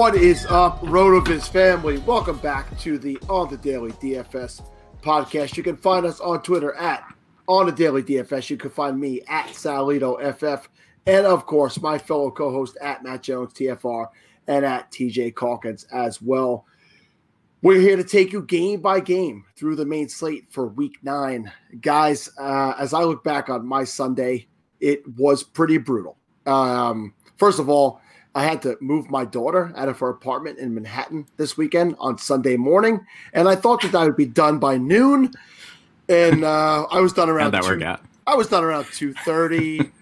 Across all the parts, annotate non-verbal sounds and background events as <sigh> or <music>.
What is up, Rotoviz family? Welcome back to the On the Daily DFS podcast. You can find us on Twitter at On the Daily DFS. You can find me at Sal Leto FF, and of course, my fellow co-host at Matt Jones TFR and at TJ Calkins as well. We're here to take you game by game through the main slate for Week Nine, guys. Uh, as I look back on my Sunday, it was pretty brutal. Um, first of all I had to move my daughter out of her apartment in Manhattan this weekend on Sunday morning, and I thought that I would be done by noon, and uh, I was done around. How'd that 2, work out? I was done around two thirty.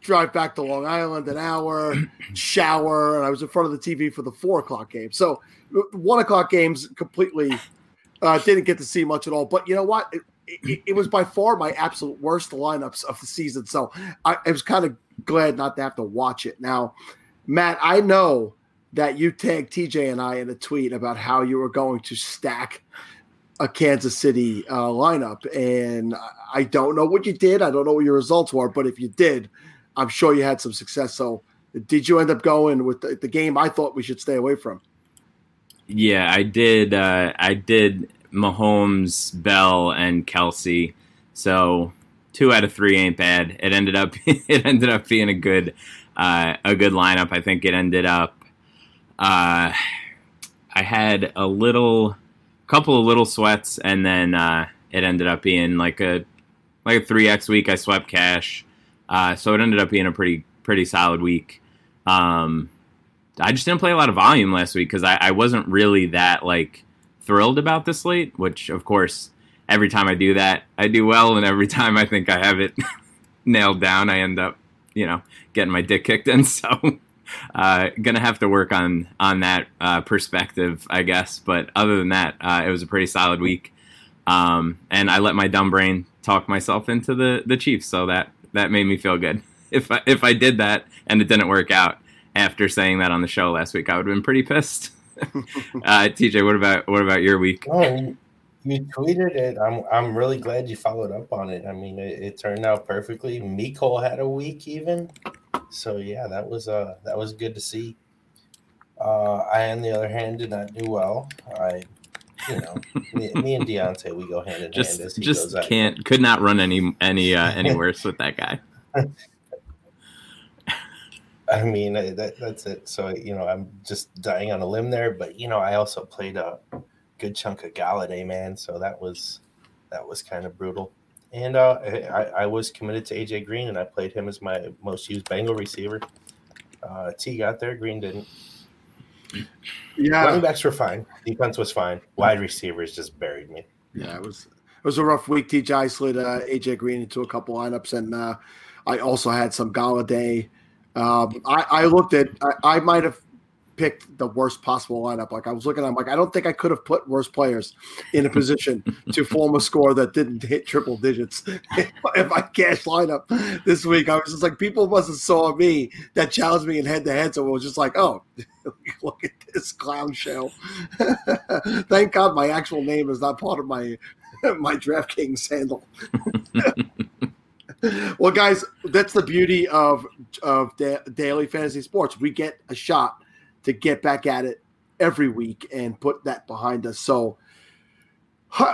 drive back to Long Island, an hour, shower, and I was in front of the TV for the four o'clock game. So one o'clock games completely uh, didn't get to see much at all. But you know what? It, it, it, was by far my absolute worst lineups of the season. So I, I was kind of glad not to have to watch it. Now, Matt, I know that you tagged TJ and I in a tweet about how you were going to stack a Kansas City uh, lineup, and I don't know what you did. I don't know what your results were, but if you did, I'm sure you had some success. So, did you end up going with the, the game I thought we should stay away from? Yeah, I did. Uh, I did Mahomes, Bell, and Kelce. So two out of three ain't bad. It ended up <laughs> it ended up being a good uh, a good lineup. I think it ended up. Uh, I had a little, couple of little sweats, and then uh, it ended up being like a like a three x week. I swept cash, uh, so it ended up being a pretty pretty solid week. Um, I just didn't play a lot of volume last week because I, I wasn't really that like thrilled about the slate. Which, of course, every time I do that, I do well, and every <laughs> time I think I have it <laughs> nailed down, I end up you know getting my dick kicked in. <laughs> So uh, gonna have to work on on that uh, perspective, I guess. But other than that, uh, it was a pretty solid week, um, and I let my dumb brain talk myself into the the Chiefs, so that that made me feel good. <laughs> If I, if I did that and it didn't work out after saying that on the show last week, I would have been pretty pissed. <laughs> Uh, TJ, what about what about your week? Oh, you tweeted it. I'm I'm really glad you followed up on it. I mean, it, it turned out perfectly. Miko had a week even, so yeah, that was uh that was good to see. Uh, I, on the other hand, did not do well. I, you know, me, me and Deontay, we go hand in just, hand. just can't, could not run any any uh, <laughs> any worse with that guy. <laughs> I mean, that, that's it. So you know, I'm just dying on a limb there, but you know, I also played a good chunk of Golladay, man. So that was that was kind of brutal. And uh, I, I was committed to AJ Green, and I played him as my most used Bengal receiver. Uh, Tee got there, Green didn't. Yeah, running backs were fine. Defense was fine. Wide receivers just buried me. Yeah, it was it was a rough week. TJ I slid uh, AJ Green into a couple lineups, and uh, I also had some Golladay. Um, I, I looked at I, I might have picked the worst possible lineup. Like I was looking, I'm like, I don't think I could have put worse players in a position <laughs> to form a score that didn't hit triple digits <laughs> in my cash lineup this week. I was just like, people must have saw me that challenged me in head to head. So it was just like, oh, <laughs> look at this clown show. Thank God my actual name is not part of my my DraftKings handle. well, guys, that's the beauty of of da- daily fantasy sports. We get a shot to get back at it every week and put that behind us. So,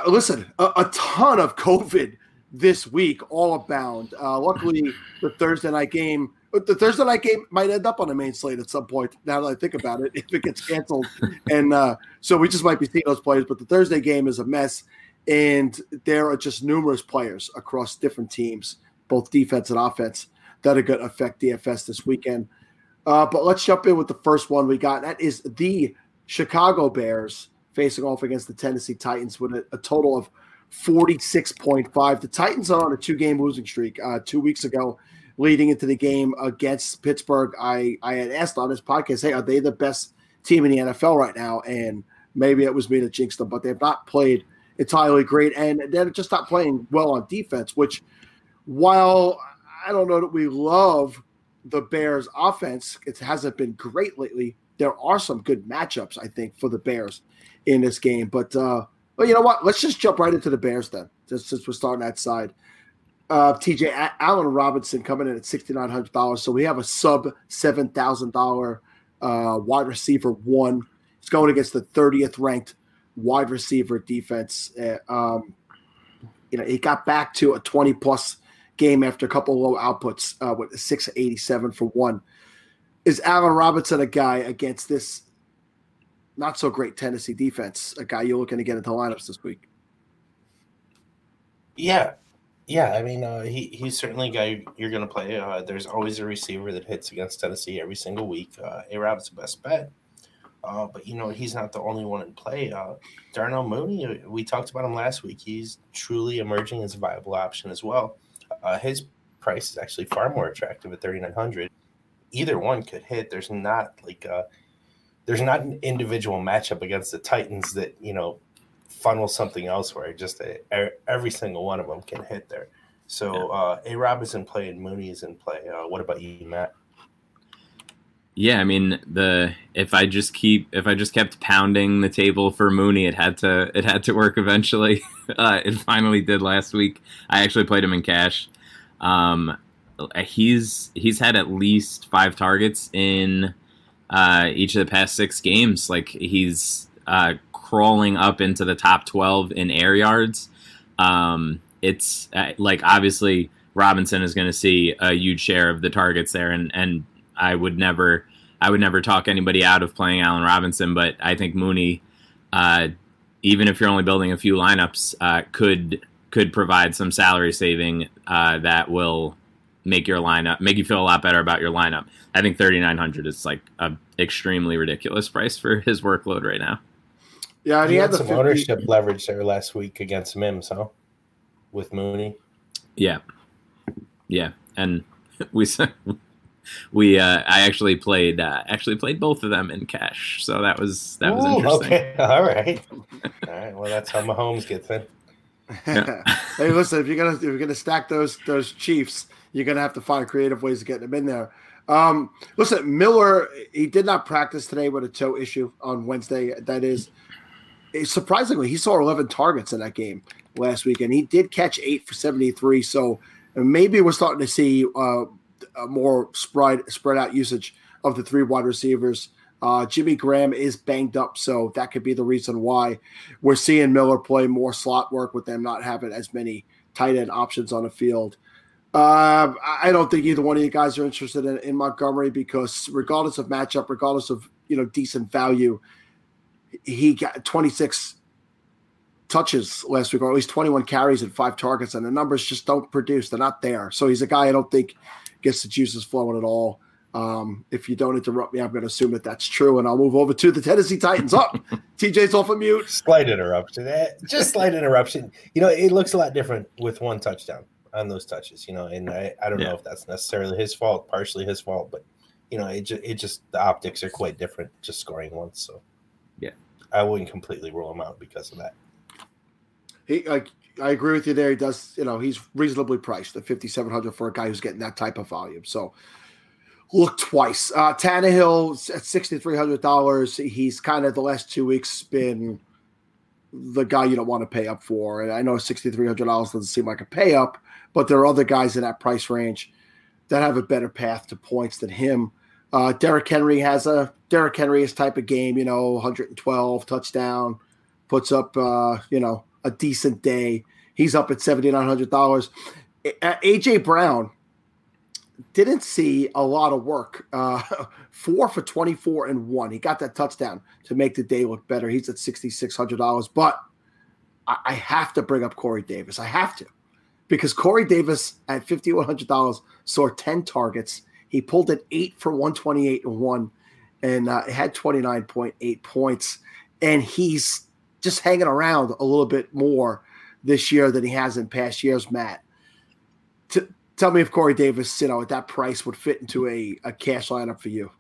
listen, a, a ton of COVID this week, all abound. Uh, luckily, the Thursday night game, the Thursday night game might end up on the main slate at some point. Now that I think about it, <laughs> if it gets canceled, and uh, so we just might be seeing those players. But the Thursday game is a mess, and there are just numerous players across different teams, both defense and offense, that are going to affect DFS this weekend. Uh, but let's jump in with the first one we got. That is the Chicago Bears facing off against the Tennessee Titans with a, a total of 46.5. The Titans are on a two game losing streak. Uh, two weeks ago, leading into the game against Pittsburgh, I, I had asked on this podcast, hey, are they the best team in the NFL right now? And maybe it was me that jinxed them, but they've not played entirely great. And they're just not playing well on defense, which, while I don't know that we love the Bears offense, it hasn't been great lately. There are some good matchups, I think, for the Bears in this game. But, uh, you know what? Let's just jump right into the Bears then, just since we're starting that side. Uh, TJ Allen Robinson coming in at sixty nine hundred dollars, so we have a sub seven thousand dollar uh, wide receiver one. It's going against the thirtieth ranked wide receiver defense. Uh, um, you know, he got back to a twenty plus game after a couple low outputs uh, with a six eighty seven for one. Is Allen Robinson a guy against this not so great Tennessee defense, a guy you're looking to get into lineups this week. Yeah, yeah. I mean, uh, he he's certainly a guy you're going to play. Uh, there's always a receiver that hits against Tennessee every single week. Uh, a Rob's the best bet. Uh, but you know he's not the only one in play. Uh, Darnell Mooney, uh, we talked about him last week. He's truly emerging as a viable option as well. Uh, his price is actually far more attractive at thirty nine hundred. Either one could hit. There's not like uh, there's not an individual matchup against the Titans that you know funnel something elsewhere. Just a, every single one of them can hit there. So uh, a Robinson play and Mooney is in play. Uh, what about you, Matt? Yeah, I mean the if I just keep if I just kept pounding the table for Mooney, it had to it had to work eventually. <laughs> Uh, it finally did last week. I actually played him in cash. Um, he's he's had at least five targets in uh, each of the past six games. Like he's uh, crawling up into the top 12 in air yards. Um, it's uh, like obviously Robinson is going to see a huge share of the targets there, and and I would never I would never talk anybody out of playing Allen Robinson, but I think Mooney, uh, even if you're only building a few lineups, uh, could could provide some salary saving uh, that will make your lineup make you feel a lot better about your lineup. I think 3900 is like a extremely ridiculous price for his workload right now. Yeah, and he, he had, had some 50... ownership leverage there last week against Mims, huh? With Mooney. Yeah, yeah, and <laughs> we we uh, I actually played uh, actually played both of them in cash, so that was that was Ooh, interesting. Okay, <laughs> all right, <laughs> all right. Well, that's how Mahomes gets in. <laughs> Yeah. hey, listen, if you're gonna if you're gonna stack those those Chiefs, you're gonna have to find creative ways to get them in there. Um, listen, Miller, he did not practice today with a toe issue on Wednesday. That is, surprisingly, he saw 11 targets in that game last week, and he did catch eight for 73. So maybe we're starting to see uh, a more spread spread out usage of the three wide receivers. Uh, Jimmy Graham is banged up, so that could be the reason why we're seeing Miller play more slot work with them not having as many tight end options on the field. Uh, I don't think either one of you guys are interested in, in, Montgomery because, regardless of matchup, regardless of you know decent value, he got 26 touches last week, or at least 21 carries and five targets, and the numbers just don't produce. They're not there. So he's a guy I don't think gets the juices flowing at all. Um, if you don't interrupt me, I'm going to assume that that's true, and I'll move over to the Tennessee Titans. Up, oh, <laughs> TJ's off of mute. Slight interruption, eh, just slight interruption. You know, it looks a lot different with one touchdown on those touches, you know, and I, I don't yeah. know if that's necessarily his fault, partially his fault, but you know, it just it just the optics are quite different just scoring once. So yeah, I wouldn't completely rule him out because of that. He like I agree with you there. He does, you know, he's reasonably priced at fifty seven hundred for a guy who's getting that type of volume. So look twice. Uh Tannehill at sixty three hundred dollars. He's kind of the last two weeks been the guy you don't want to pay up for. And I know $6,300 doesn't seem like a pay up, but there are other guys in that price range that have a better path to points than him. Uh, Derrick Henry has a Derrick Henry's type of game, you know, 112 touchdown, puts up, uh, you know, a decent day. He's up at $7,900. AJ Brown didn't see a lot of work. Uh, <laughs> four for 24 and one. He got that touchdown to make the day look better. He's at $6,600. But I, I have to bring up Corey Davis. I have to because Corey Davis at $5,100 saw 10 targets. He pulled it eight for 128 and one and uh, had 29.8 points. And he's just hanging around a little bit more this year than he has in past years, Matt. To, tell me if Corey Davis, you know, at that price would fit into a, a cash lineup for you.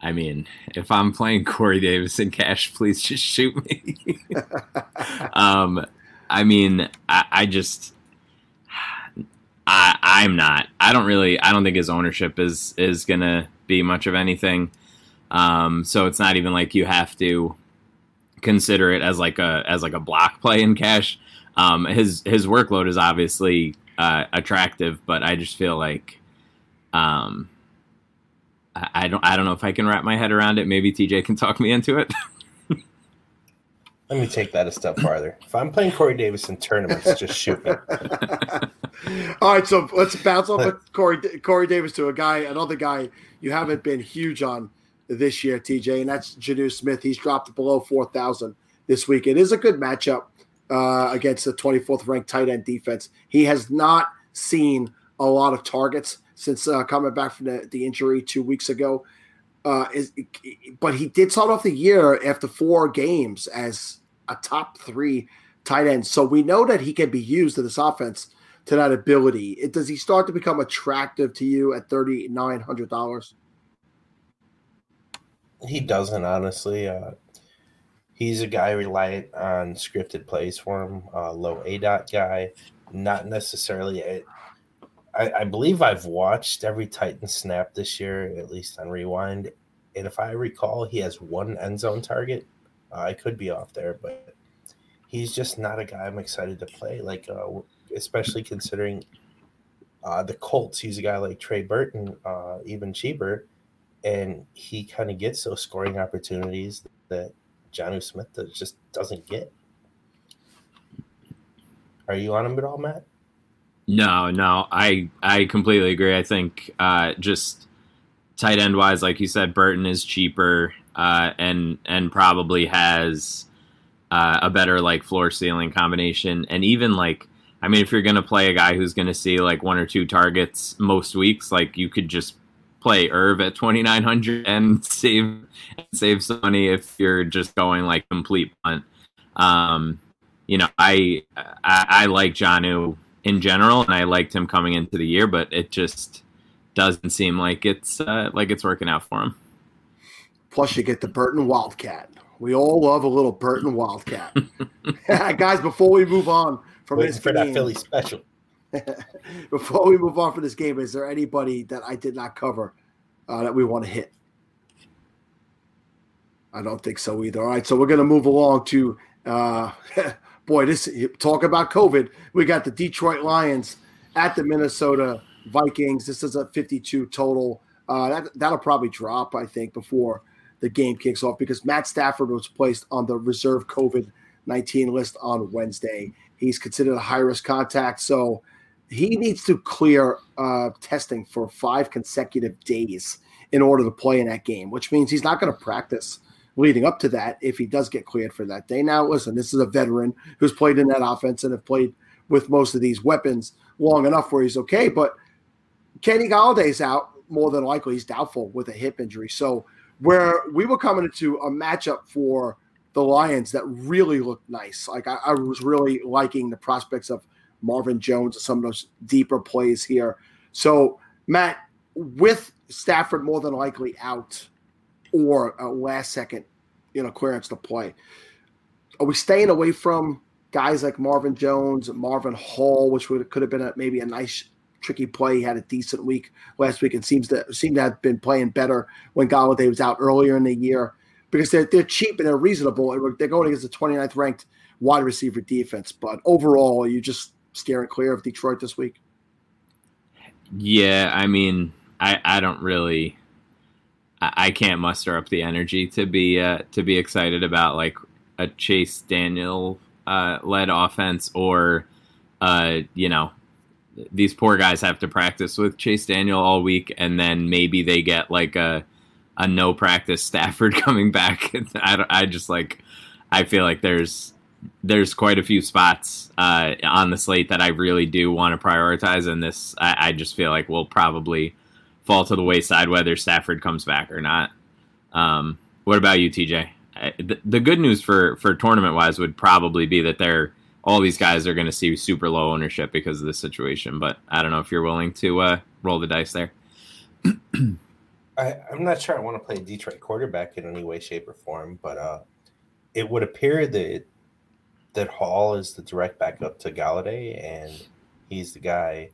I mean, if I'm playing Corey Davis in cash, please just shoot me. <laughs> um, I mean, I, I just, I, I'm not. I don't really. I don't think his ownership is is gonna be much of anything. Um, so it's not even like you have to consider it as like a as like a block play in cash. Um, his his workload is obviously uh, attractive, but I just feel like um, I, I don't I don't know if I can wrap my head around it. Maybe TJ can talk me into it. <laughs> Let me take that a step farther. If I'm playing Corey Davis in tournaments, just shoot me. <laughs> All right, so let's bounce off of Corey Corey Davis to a guy, another guy you haven't been huge on this year, TJ, and that's Jonnu Smith. He's dropped below four thousand this week. It is a good matchup uh, against the 24th ranked tight end defense. He has not seen a lot of targets since uh, coming back from the, the injury two weeks ago. Uh, is, but he did start off the year after four games as a top three tight end. So we know that he can be used in this offense to that ability. It, does he start to become attractive to you at thirty nine hundred dollars? He doesn't honestly. Uh, he's a guy reliant on scripted plays for him. Uh, low aDOT guy, not necessarily. A, I, I believe I've watched every Titan snap this year, at least on Rewind, and if I recall, he has one end zone target. Uh, I could be off there, but he's just not a guy I'm excited to play. Like, uh, especially considering uh, the Colts use a guy like Trey Burton, uh, even cheaper, and he kind of gets those scoring opportunities that Jonnu Smith just doesn't get. Are you on him at all, Matt? No, no, I I completely agree. I think uh, just tight end wise, like you said, Burton is cheaper uh, and and probably has uh, a better like floor ceiling combination, and even like I mean, if you're gonna play a guy who's gonna see like one or two targets most weeks, like you could just play Irv at 2900 and save save some money if you're just going like complete punt. Um, you know, I, I I like Jonnu in general, and I liked him coming into the year, but it just doesn't seem like it's uh, like it's working out for him. Plus, you get the Burton Wildcat. We all love a little Burton Wildcat. <laughs> <laughs> Guys, before we move on from Waiting this for game, that Philly special. <laughs> before we move on from this game, is there anybody that I did not cover uh, that we want to hit? I don't think so either. All right, so we're going to move along to uh, <laughs> boy, this talk about COVID. We got the Detroit Lions at the Minnesota Vikings. This is a 52 total. Uh, that that'll probably drop, I think, before the game kicks off because Matt Stafford was placed on the reserve COVID 19 list on Wednesday. He's considered a high risk contact, so he needs to clear uh, testing for five consecutive days in order to play in that game, which means he's not going to practice leading up to that if he does get cleared for that day. Now, listen, this is a veteran who's played in that offense and have played with most of these weapons long enough where he's okay, but Kenny Golladay's out more than likely. He's doubtful with a hip injury. So where we were coming into a matchup for the Lions that really looked nice. Like I, I was really liking the prospects of Marvin Jones some of those deeper plays here. So Matt, with Stafford more than likely out or a last second, you know, clearance to play, are we staying away from guys like Marvin Jones, Marvin Hall, which would could have been a, maybe a nice tricky play. He had a decent week last week and seems to seem to have been playing better when Golladay was out earlier in the year. because they're they're cheap and they're reasonable, they're going against the 29th ranked wide receiver defense. But overall, you just steering clear of Detroit this week. Yeah, I mean, I I don't really. I, I can't muster up the energy to be uh, to be excited about like a Chase Daniel uh, led offense or uh, you know these poor guys have to practice with Chase Daniel all week, and then maybe they get like a a no practice <laughs> Stafford coming back. <laughs> I, I just like I feel like there's there's quite a few spots uh, on the slate that I really do want to prioritize, and this I, I just feel like will probably fall to the wayside whether Stafford comes back or not. Um, what about you, TJ? The, the good news for for tournament wise would probably be that they're all these guys are going to see super low ownership because of this situation. But I don't know if you're willing to uh, roll the dice there. I, am not sure I want to play Detroit quarterback in any way, shape, or form, but uh, it would appear that that Hall is the direct backup to Golladay, and he's the guy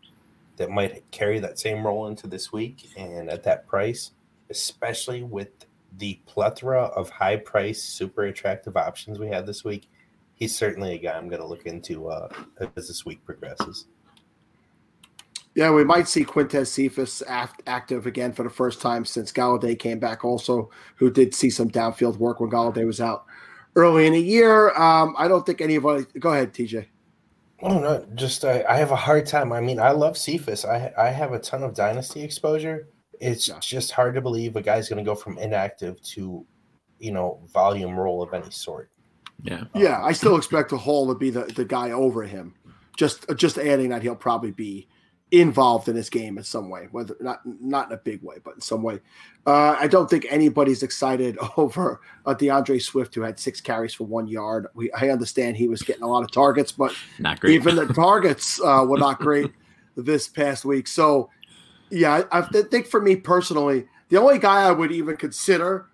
that might carry that same role into this week. And at that price, especially with the plethora of high price, super attractive options we had this week, he's certainly a guy I'm going to look into uh, as this week progresses. Yeah, we might see Quintez Cephus act, active again for the first time since Golladay came back. Also, who did see some downfield work when Golladay was out early in the year. Um, I don't think anybody. Go ahead, TJ. Oh no, just I, I have a hard time. I mean, I love Cephus. I I have a ton of dynasty exposure. It's yeah. just hard to believe a guy's going to go from inactive to, you know, volume role of any sort. Yeah. Yeah, I still expect the Hall to be the, the guy over him. Just just adding that he'll probably be involved in this game in some way, whether not not in a big way, but in some way. Uh, I don't think anybody's excited <laughs> over uh, D'Andre Swift, who had six carries for one yard. We, I understand he was getting a lot of targets, but <laughs> not great. even the targets uh, were not great <laughs> this past week. So, yeah, I, I think for me personally, the only guy I would even consider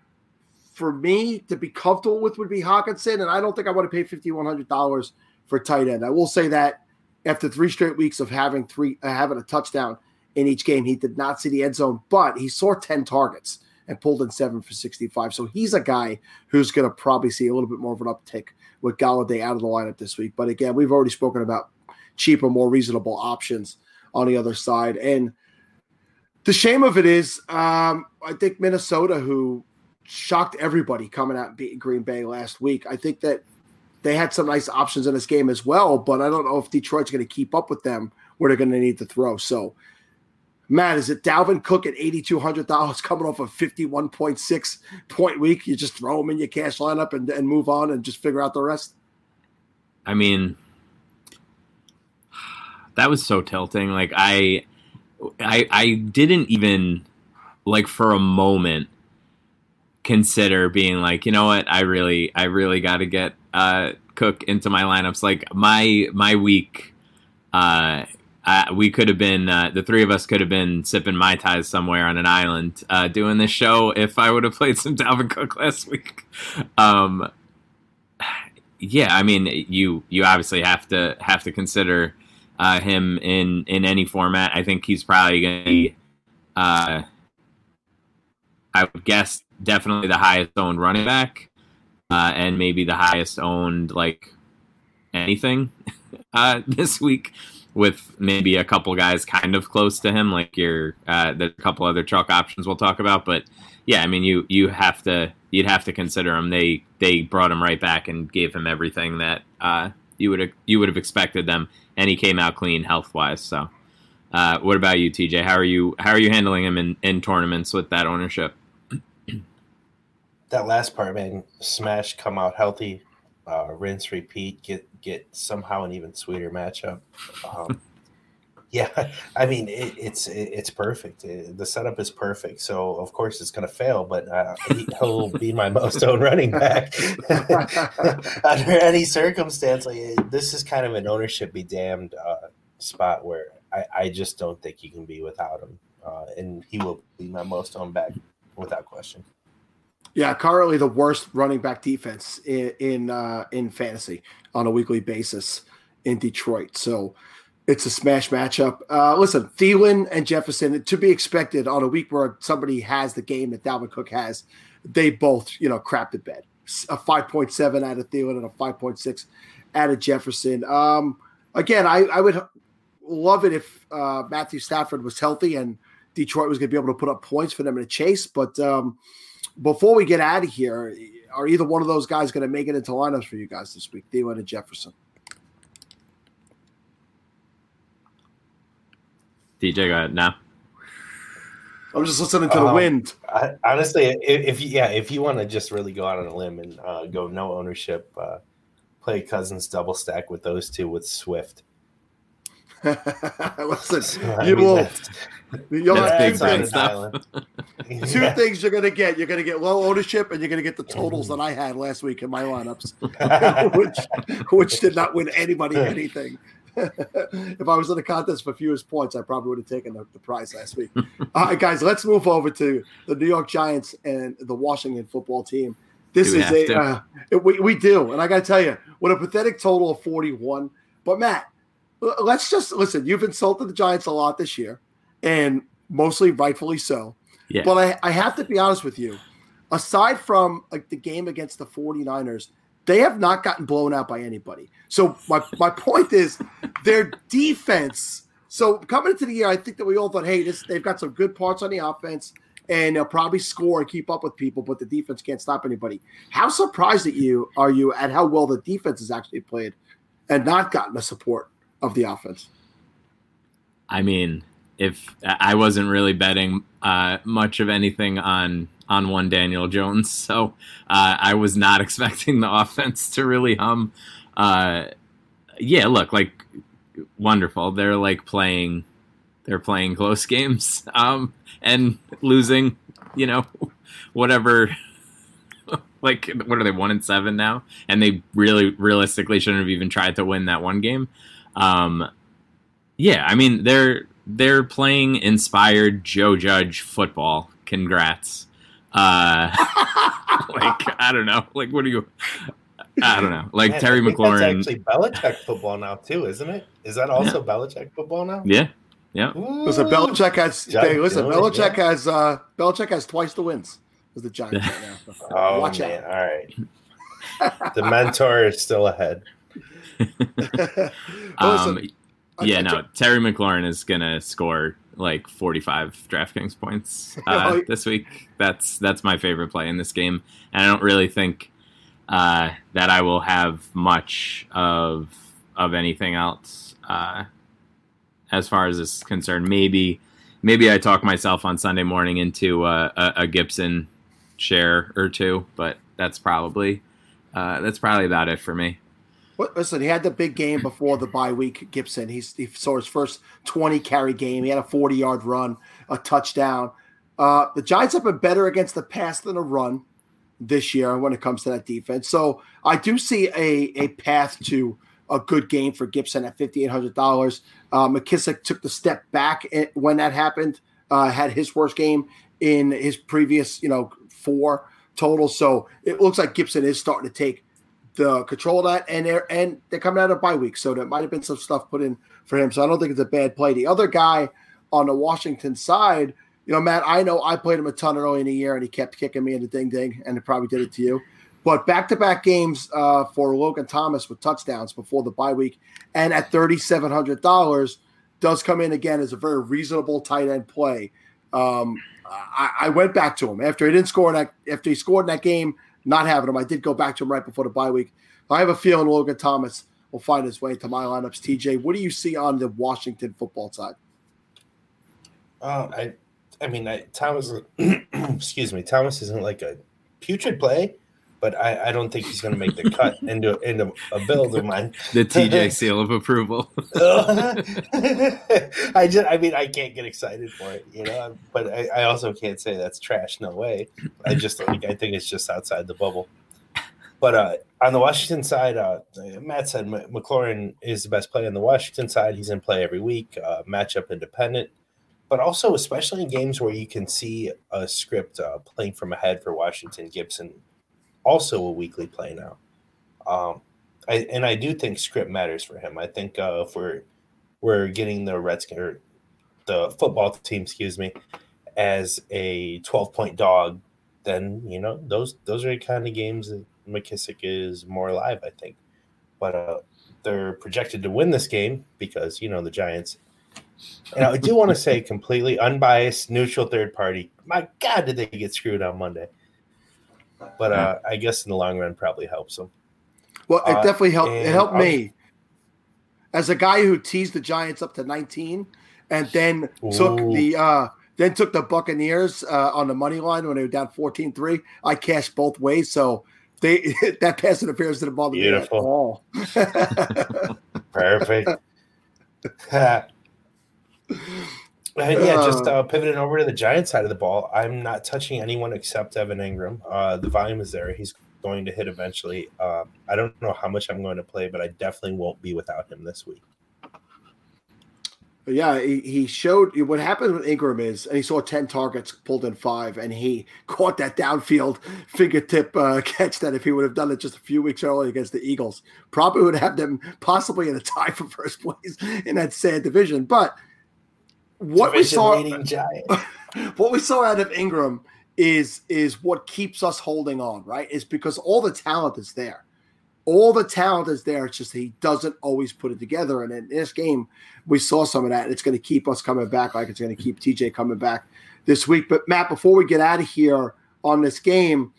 for me to be comfortable with would be Hockenson, and I don't think I want to pay fifty one hundred dollars for tight end. I will say that after three straight weeks of having three uh, having a touchdown in each game, he did not see the end zone, but he saw ten targets and pulled in seven for sixty five. So he's a guy who's going to probably see a little bit more of an uptick with Golladay out of the lineup this week. But again, we've already spoken about cheaper, more reasonable options on the other side, and the shame of it is, um, I think Minnesota, who shocked everybody coming out and beating Green Bay last week. I think that they had some nice options in this game as well, but I don't know if Detroit's going to keep up with them where they're going to need to throw. So, Matt, is it Dalvin Cook at $8,200 coming off a 51.6 point week? You just throw him in your cash lineup and, and move on and just figure out the rest? I mean, that was so tilting. Like, I, I, I didn't even, like, for a moment – consider being like, you know what, I really, I really got to get uh, Cook into my lineups. Like my my week, uh, we could have been uh, the three of us could have been sipping mai tais somewhere on an island uh, doing this show if I would have <laughs> played some Dalvin Cook last week. Um, yeah, I mean, you you obviously have to have to consider uh, him in in any format. I think he's probably going to be. Uh, I would guess definitely the highest owned running back, uh, and maybe the highest owned like anything <laughs> uh, this week, with maybe a couple guys kind of close to him. Like your uh, there's a couple other chalk options we'll talk about, but yeah, I mean you you have to you'd have to consider him. They they brought him right back and gave him everything that uh, you would you would have expected them, and he came out clean health wise. So. Uh, what about you, TJ? How are you? How are you handling him in, in tournaments with that ownership? That last part, man, smash, come out healthy, uh, rinse, repeat, get get somehow an even sweeter matchup. Um, <laughs> yeah, I mean it, it's it, it's perfect. It, the setup is perfect. So of course it's going to fail, but uh, he, will be my <laughs> most owned running back <laughs> under any circumstance. Like this is kind of an ownership be damned uh, spot where I, I just don't think you can be without him, uh, and he will be my most owned back without question. Yeah, currently the worst running back defense in in, uh, in fantasy on a weekly basis in Detroit. So it's a smash matchup. Uh, listen, Thielen and Jefferson to be expected on a week where somebody has the game that Dalvin Cook has. they both, you know, crapped the bed. A 5.7 out of Thielen and a 5.6 out of Jefferson. Um, again, I, I would love it if uh, Matthew Stafford was healthy and Detroit was going to be able to put up points for them in a chase. But um, before we get out of here, are either one of those guys going to make it into lineups for you guys this week, Thielen and Jefferson? TJ, go ahead now. I'm just listening to the Um, wind. I, honestly, if, if you yeah, if you want to just really go out on a limb and uh, go no ownership, uh, play Cousins double stack with those two with Swift. <laughs> Listen, <laughs> you mean, will. You'll That's have big two things, two things you're going to get. You're going to get low ownership, and you're going to get the totals that I had last week in my lineups, <laughs> which which did not win anybody anything. if I was in a contest for fewest points, I probably would have taken the, the prize last week. All right, guys, let's move over to the New York Giants and the Washington football team. This is a uh, we, we do, and I got to tell you, with a pathetic total of 41. But Matt, let's just listen. You've insulted the Giants a lot this year, and mostly rightfully so. Yeah. But I, I have to be honest with you. Aside from like the game against the 49ers, they have not gotten blown out by anybody. So my, my point is their defense. So coming into the year, I think that we all thought, hey, this they've got some good parts on the offense and they'll probably score and keep up with people, but the defense can't stop anybody. How surprised at you are you at how well the defense has actually played and not gotten the support of the offense? I mean, if I wasn't really betting uh, much of anything on on one Daniel Jones, <laughs> so uh, I was not <laughs> expecting the offense to really hum. Uh, yeah, look, like wonderful. They're like playing, they're playing close games <laughs> um, and losing. You know, whatever. Like, what are they one and seven now? And they really, realistically, shouldn't have even tried to win that one game. Um, yeah, I mean they're they're playing inspired Joe Judge football. Congrats. Uh <laughs> like I don't know. Like what do you I don't know. Like Man, Terry I think McLaurin. That's actually Belichick football now too, isn't it? Is that also Belichick football now? yeah. Yeah. Listen, Ooh. Belichick has. Judge Hey, listen, Belichick yeah. has. uh Belichick has twice the wins as the Giants <laughs> right now. Oh watch man! out. All right, the mentor is still ahead. Um yeah, no. Terry McLaurin is gonna score like 45 DraftKings points <laughs> uh, this week. That's that's my favorite play in this game, and I don't really think uh, that I will have much of of anything else uh, as far as this is concerned. Maybe maybe I talk myself on Sunday morning into uh, a, a Gibson share or two, but that's probably uh, that's probably about it for me. Listen, he had the big game before the bye week. Gibson, he saw his first twenty carry game. He had a forty yard run, a touchdown. Uh, the Giants have been better against the pass than a run this year when it comes to that defense. So I do see a a path to a good game for Gibson at fifty eight hundred dollars. Uh, McKissic took the step back when that happened. Uh, had his worst game in his previous, you know, four total. So it looks like Gibson is starting to take the control that, and they're and they're coming out of bye week, so there might have been some stuff put in for him. So I don't think it's a bad play. The other guy on the Washington side, you know, Matt, I know I played him a ton early in the year, and he kept kicking me in the ding ding, and it probably did it to you. But back to back games uh, for Logan Thomas with touchdowns before the bye week, and at thirty seven hundred dollars, does come in again as a very reasonable tight end play. Um, I, I went back to him after he didn't score in that after he scored in that game not having him. I did go back to him right before the bye week. I have a feeling Logan Thomas will find his way into my lineups. TJ, what do you see on the Washington football side? Uh, I, I mean, I, Thomas. <clears throat> excuse me, Thomas isn't like a putrid play, but I, I don't think he's going to make the cut <laughs> into into a build of mine. The <laughs> TJ seal of approval. <laughs> I just, I mean, I can't get excited for it, you know. But I, I also can't say that's trash. No way. I just like, I think it's just outside the bubble. But uh, on the Washington side, uh, Matt said M- McLaurin is the best player on the Washington side. He's in play every week, uh, matchup independent, but also especially in games where you can see a script uh, playing from ahead for Washington. Gibson, also a weekly play now. Um, I, and I do think script matters for him. I think uh, if we're we're getting the Redskins, or the football team, excuse me, as a 12 point dog then you know those those are the kind of games that McKissic is more alive, I think. But uh, they're projected to win this game because you know the Giants. And I do want to say completely unbiased, neutral third party. My God, did they get screwed on Monday? But uh, I guess in the long run, probably helps them. Well, it Uh, definitely helped. It helped I'll- me as a guy who teased the Giants up to 19, and then took the uh, then took the Buccaneers uh, on the money line when they were down 14-3. I cashed both ways, so they <laughs> that pass interference didn't bother me at Beautiful. all. <laughs> Perfect. <laughs> and yeah, just uh, pivoting over to the Giants side of the ball. I'm not touching anyone except Evan Engram. Uh, the volume is there. He's going to hit eventually. Uh, I don't know how much I'm going to play, but I definitely won't be without him this week. But yeah, he, he showed what happened with Engram is, and he saw 10 targets, pulled in five, and he caught that downfield <laughs> fingertip uh, <laughs> catch that if he would have done it just a few weeks earlier against the Eagles, probably would have them possibly in a tie for first <laughs> place in that sad division. But what we saw, Giant. <laughs> what we saw out of Engram is is what keeps us holding on, right? Is because all the talent is there. All the talent is there. It's just he doesn't always put it together. And in this game, we saw some of that. And it's going to keep us coming back, like it's going to keep TJ coming back this week. But Matt, before we get out of here on this game,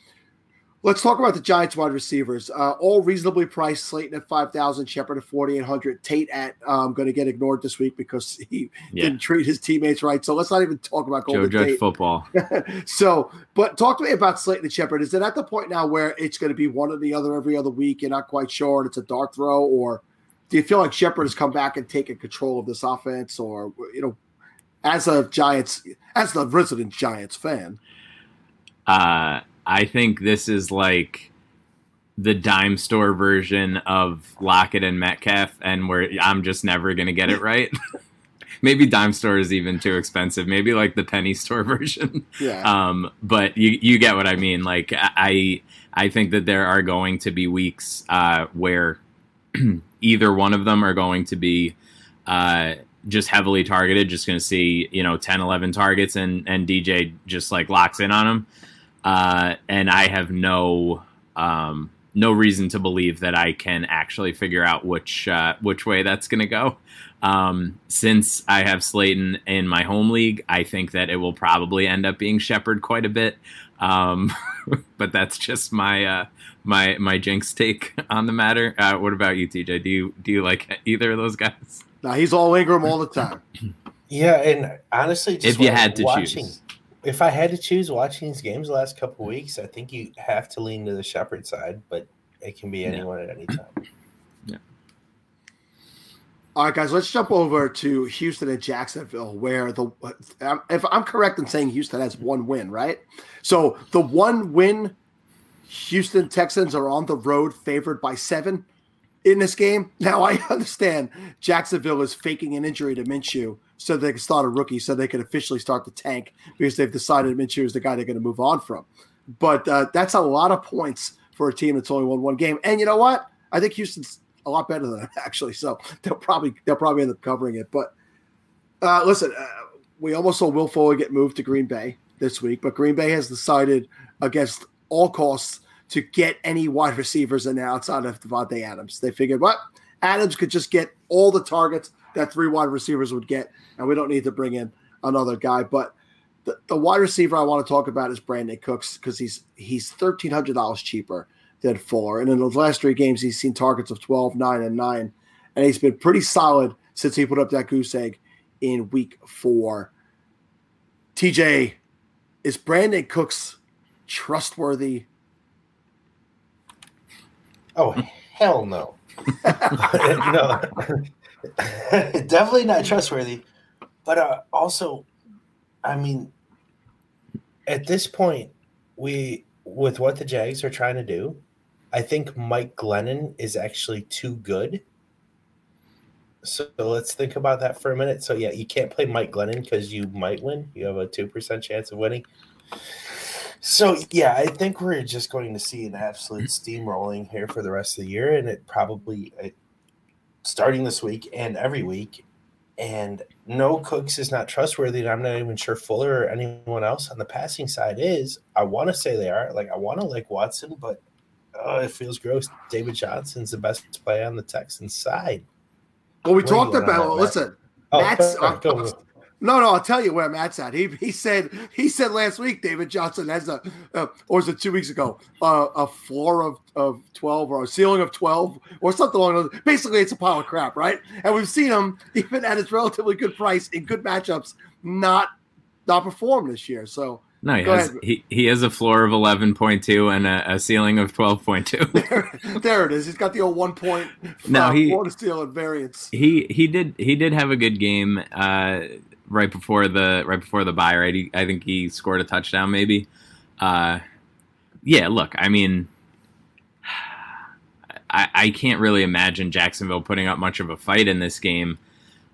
let's talk about the Giants wide receivers. Uh, all reasonably priced. Slayton at five thousand, Shepard at forty eight hundred. Tate at um, going to get ignored this week because <laughs> he Yeah. didn't treat his teammates right. So let's not even talk about Joe Judge Tate. football. <laughs> so, but talk to me about Slayton and Shepard. Is it at the point now where it's going to be one or the other every other week? You're not quite sure, and it's a dart throw, or do you feel like Shepard has come back and taken control of this offense, or you know, as a Giants, as the resident Giants fan? Uh, I think this is like the dime store version of Lockett and Metcalf, and where I'm just never gonna get it <laughs> right. <laughs> Maybe dime store is even too expensive. Maybe like the penny store <laughs> version. Yeah, um, but you you get what I mean. Like I I think that there are going to be weeks uh, where <clears throat> either one of them are going to be uh, just heavily targeted. Just going to see you know 10, 11 targets, and and DJ just like locks in on them. Uh, and I have no um, no reason to believe that I can actually figure out which uh, which way that's going to go. Um, since I have Slayton in my home league, I think that it will probably end up being Shepard quite a bit. Um, <laughs> but that's just my uh, my my jinx take on the matter. Uh, what about you, TJ? Do you do you like either of those guys? now he's all Engram all the time. Yeah, and honestly, just If you had to watching, choose. If I had to choose watching these games the last couple weeks, I think you have to lean to the Shepard side, but it can be Yeah. anyone at any time. <clears throat> Yeah. All right, guys, let's jump over to Houston and Jacksonville, where the if I'm correct in saying Houston has one win, right? So the one win, Houston Texans are on the road, favored by seven in this game. Now I <laughs> understand Jacksonville is faking an injury to Minshew so they could start a rookie, so they could officially start the tank because they've decided Minshew is the guy they're going to move on from. But uh, that's a lot of points for a team that's only won one game. And you know what? I think Houston's a lot better than them <laughs> actually. So they'll probably they'll probably end up covering it. But uh, listen, uh, we almost saw Will Fuller get moved to Green Bay this week, but Green Bay has decided against all costs to get any wide receivers in outside of Davante Adams. They figured, what Adams could just get all the targets that three wide receivers would get, and we don't need to bring in another guy. But the, the wide receiver I want to talk about is Brandin Cooks because he's he's thirteen hundred dollars cheaper than Fuller. And in those last three games, he's seen targets of 12, 9, and 9. And he's been pretty solid since he put up that goose egg in week four. TJ, is Brandin Cooks trustworthy? Oh hell no, <laughs> no, <laughs> definitely not trustworthy. But uh, also, I mean, at this point, we with what the Jags are trying to do, I think Mike Glennon is actually too good. So let's think about that for a minute. So yeah, you can't play Mike Glennon because you might win. You have a two percent chance of winning. So yeah, I think we're just going to see an absolute steamrolling here for the rest of the year, and it probably uh, starting this week and every week. And no Cooks is not trustworthy. And I'm not even sure Fuller or anyone else on the passing side is. I want to say they are. Like I want to like Watson, but oh, it feels gross. David Johnson's the best play on the Texans side. Well, we talked you going on about. Listen, Oh, Matt's. sorry, go with- No, no, I'll tell you where Matt's at. He he said he said last week David Johnson has a, uh, or was it two weeks ago, uh, a floor of, of twelve or a ceiling of twelve or something along those. Basically, it's a pile of crap, right? And we've seen him <laughs> even at his relatively good price in good matchups not not perform this year. So No, he Go has ahead. he, he has a floor of eleven point two and a, a ceiling of twelve point two. <laughs> there, there it is. He's got the old one point No, uh, he- floor to ceiling variance. he he did he did have a good game uh, right before the right before the bye. Right, he, I think he scored a touchdown. Maybe. Uh, yeah. Look, I mean, <sighs> I, I can't really imagine Jacksonville putting up much of a fight in this game.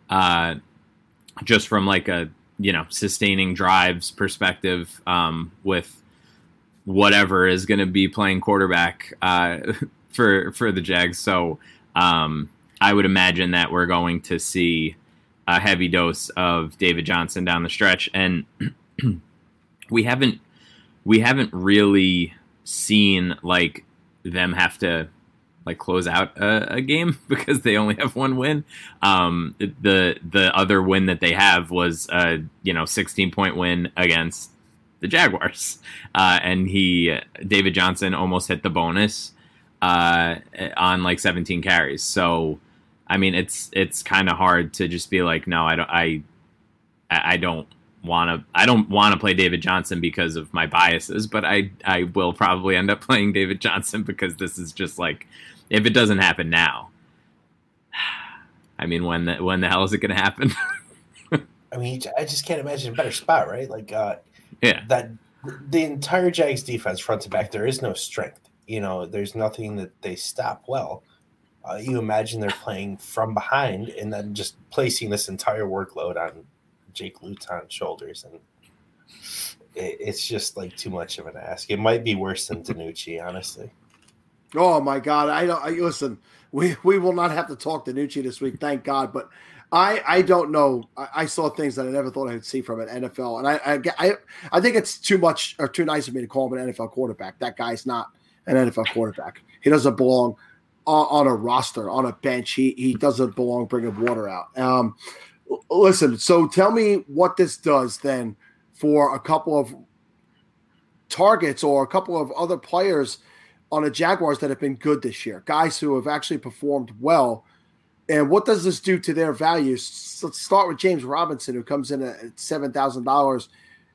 Uh, just from like a you know sustaining drives perspective, um, with whatever is going to be playing quarterback uh, <laughs> for for the Jags. So. Um, I would imagine that we're going to see a heavy dose of David Johnson down the stretch, and <clears throat> we haven't we haven't really seen like them have to like close out a, a game <laughs> because they only have one win. Um, the the other win that they have was a you know 16 point win against the Jaguars, uh, and he David Johnson almost hit the bonus uh, on like 17 carries. So, I mean, it's it's kind of hard to just be like, no, I don't, I, I don't want to, I don't want to play David Johnson because of my biases, but I, I will probably end up <laughs> playing David Johnson because this is just like, if it doesn't happen now, <sighs> I mean, when the when the hell is it going to happen? <laughs> I mean, I just can't imagine a better spot, right? Like uh, yeah, that the entire Jags defense, front to back, there is no strength. You know, there's nothing that they stop well. Uh, you imagine they're playing from behind and then just placing this entire workload on Jake Luton's shoulders, and it, it's just like too much of an ask. It might be worse than DiNucci, honestly. Oh my God! I don't. I, listen, we we will not have to talk to Nucci this week, thank God. But I I don't know. I, I saw things that I never thought I'd see from an NFL, and I, I I I think it's too much or too nice of me to call him an NFL quarterback. That guy's not an NFL quarterback. He doesn't belong on, on a roster on a bench. He he doesn't belong bringing water out. Um, listen. So tell me what this does then for a couple of targets or a couple of other players on the Jaguars that have been good this year, guys who have actually performed well. And what does this do to their values? Let's start with James Robinson, who comes in at seven thousand dollars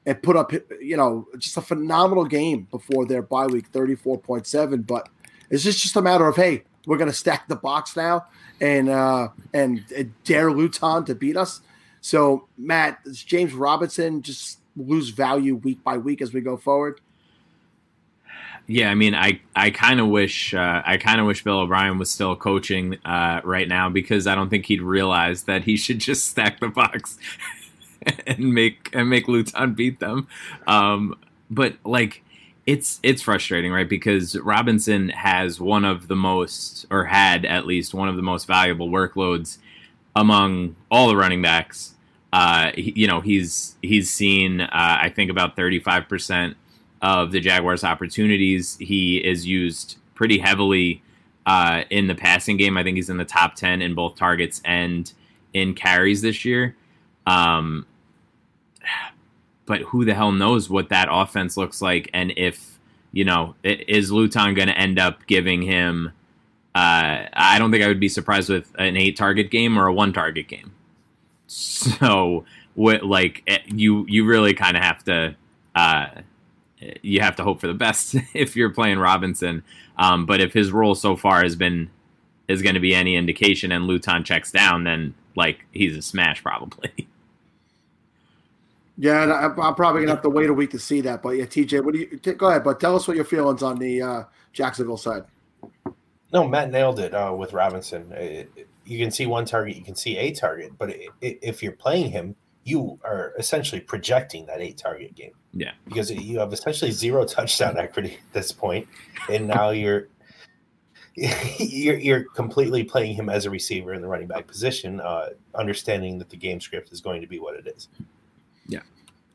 and put up, you know, just a phenomenal game before their bye week, thirty-four point seven. But it's just just a matter of hey, we're to stack the box now and uh and, and dare Luton to beat us. So Matt, does James Robinson just lose value week by week as we go forward? Yeah, I mean, I I kind of wish uh, I kind of wish Bill O'Brien was still coaching uh, right now because I don't think he'd realize that he should just stack the box <laughs> and make and make Luton beat them. Um, but like, it's it's frustrating, right? Because Robinson has one of the most, or had at least one of the most valuable workloads among all the running backs. Uh, he, you know, he's he's seen uh, I think about thirty five percent of the Jaguars' opportunities. He is used pretty heavily uh, in the passing game. I think he's in the top 10 in both targets and in carries this year. Um, but who the hell knows what that offense looks like and if, you know, is Luton going to end up giving him. Uh, I don't think I would be surprised with an eight target game or a one target game. So, what like eh, you you really kind of have to uh, you have to hope for the best <laughs> if you're playing Robinson. Um, but if his role so far has been is going to be any indication, and Luton checks down, then like he's a smash probably. <laughs> Yeah, and I, I'm probably gonna have to wait a week to see that. But yeah, TJ, what do you t- go ahead? But tell us what your feelings on the uh, Jacksonville side. No, Matt nailed it uh, with Robinson. It- it- you can see one target, you can see a target, but i i if you're playing him, you are essentially projecting that eight target game. Yeah. because you have essentially zero touchdown equity at this point, and now you're <laughs> you're, you're completely playing him as a receiver in the running back position, uh, understanding that the game script is going to be what it is.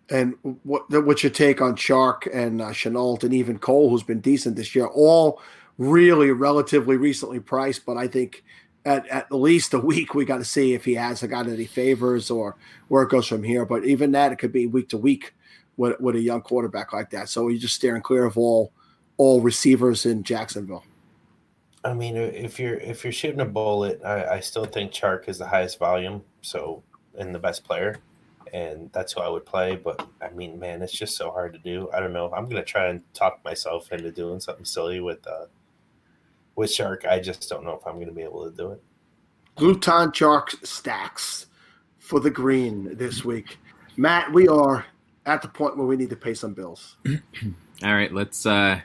And what what's your take on Chark and uh, Shenault and even Cole, who's been decent this year? All really relatively recently priced, but I think at, at least a week we got to see if he has got any favors or where it goes from here. But even that, it could be week to week with, with a young quarterback like that. So you're just steering clear of all all receivers in Jacksonville. I mean, if you're if you're shooting a bullet, I, I still think Chark is the highest volume, so and the best player and that's who I would play. But I mean, man, it's just so hard to do. I don't know. I'm gonna try and talk myself into doing something silly with uh with Chark. I just don't know if I'm gonna be able to do it. Luton Chark stacks for the green this week. Matt, we are at the point where we need to pay some bills. <clears throat> All right, let's uh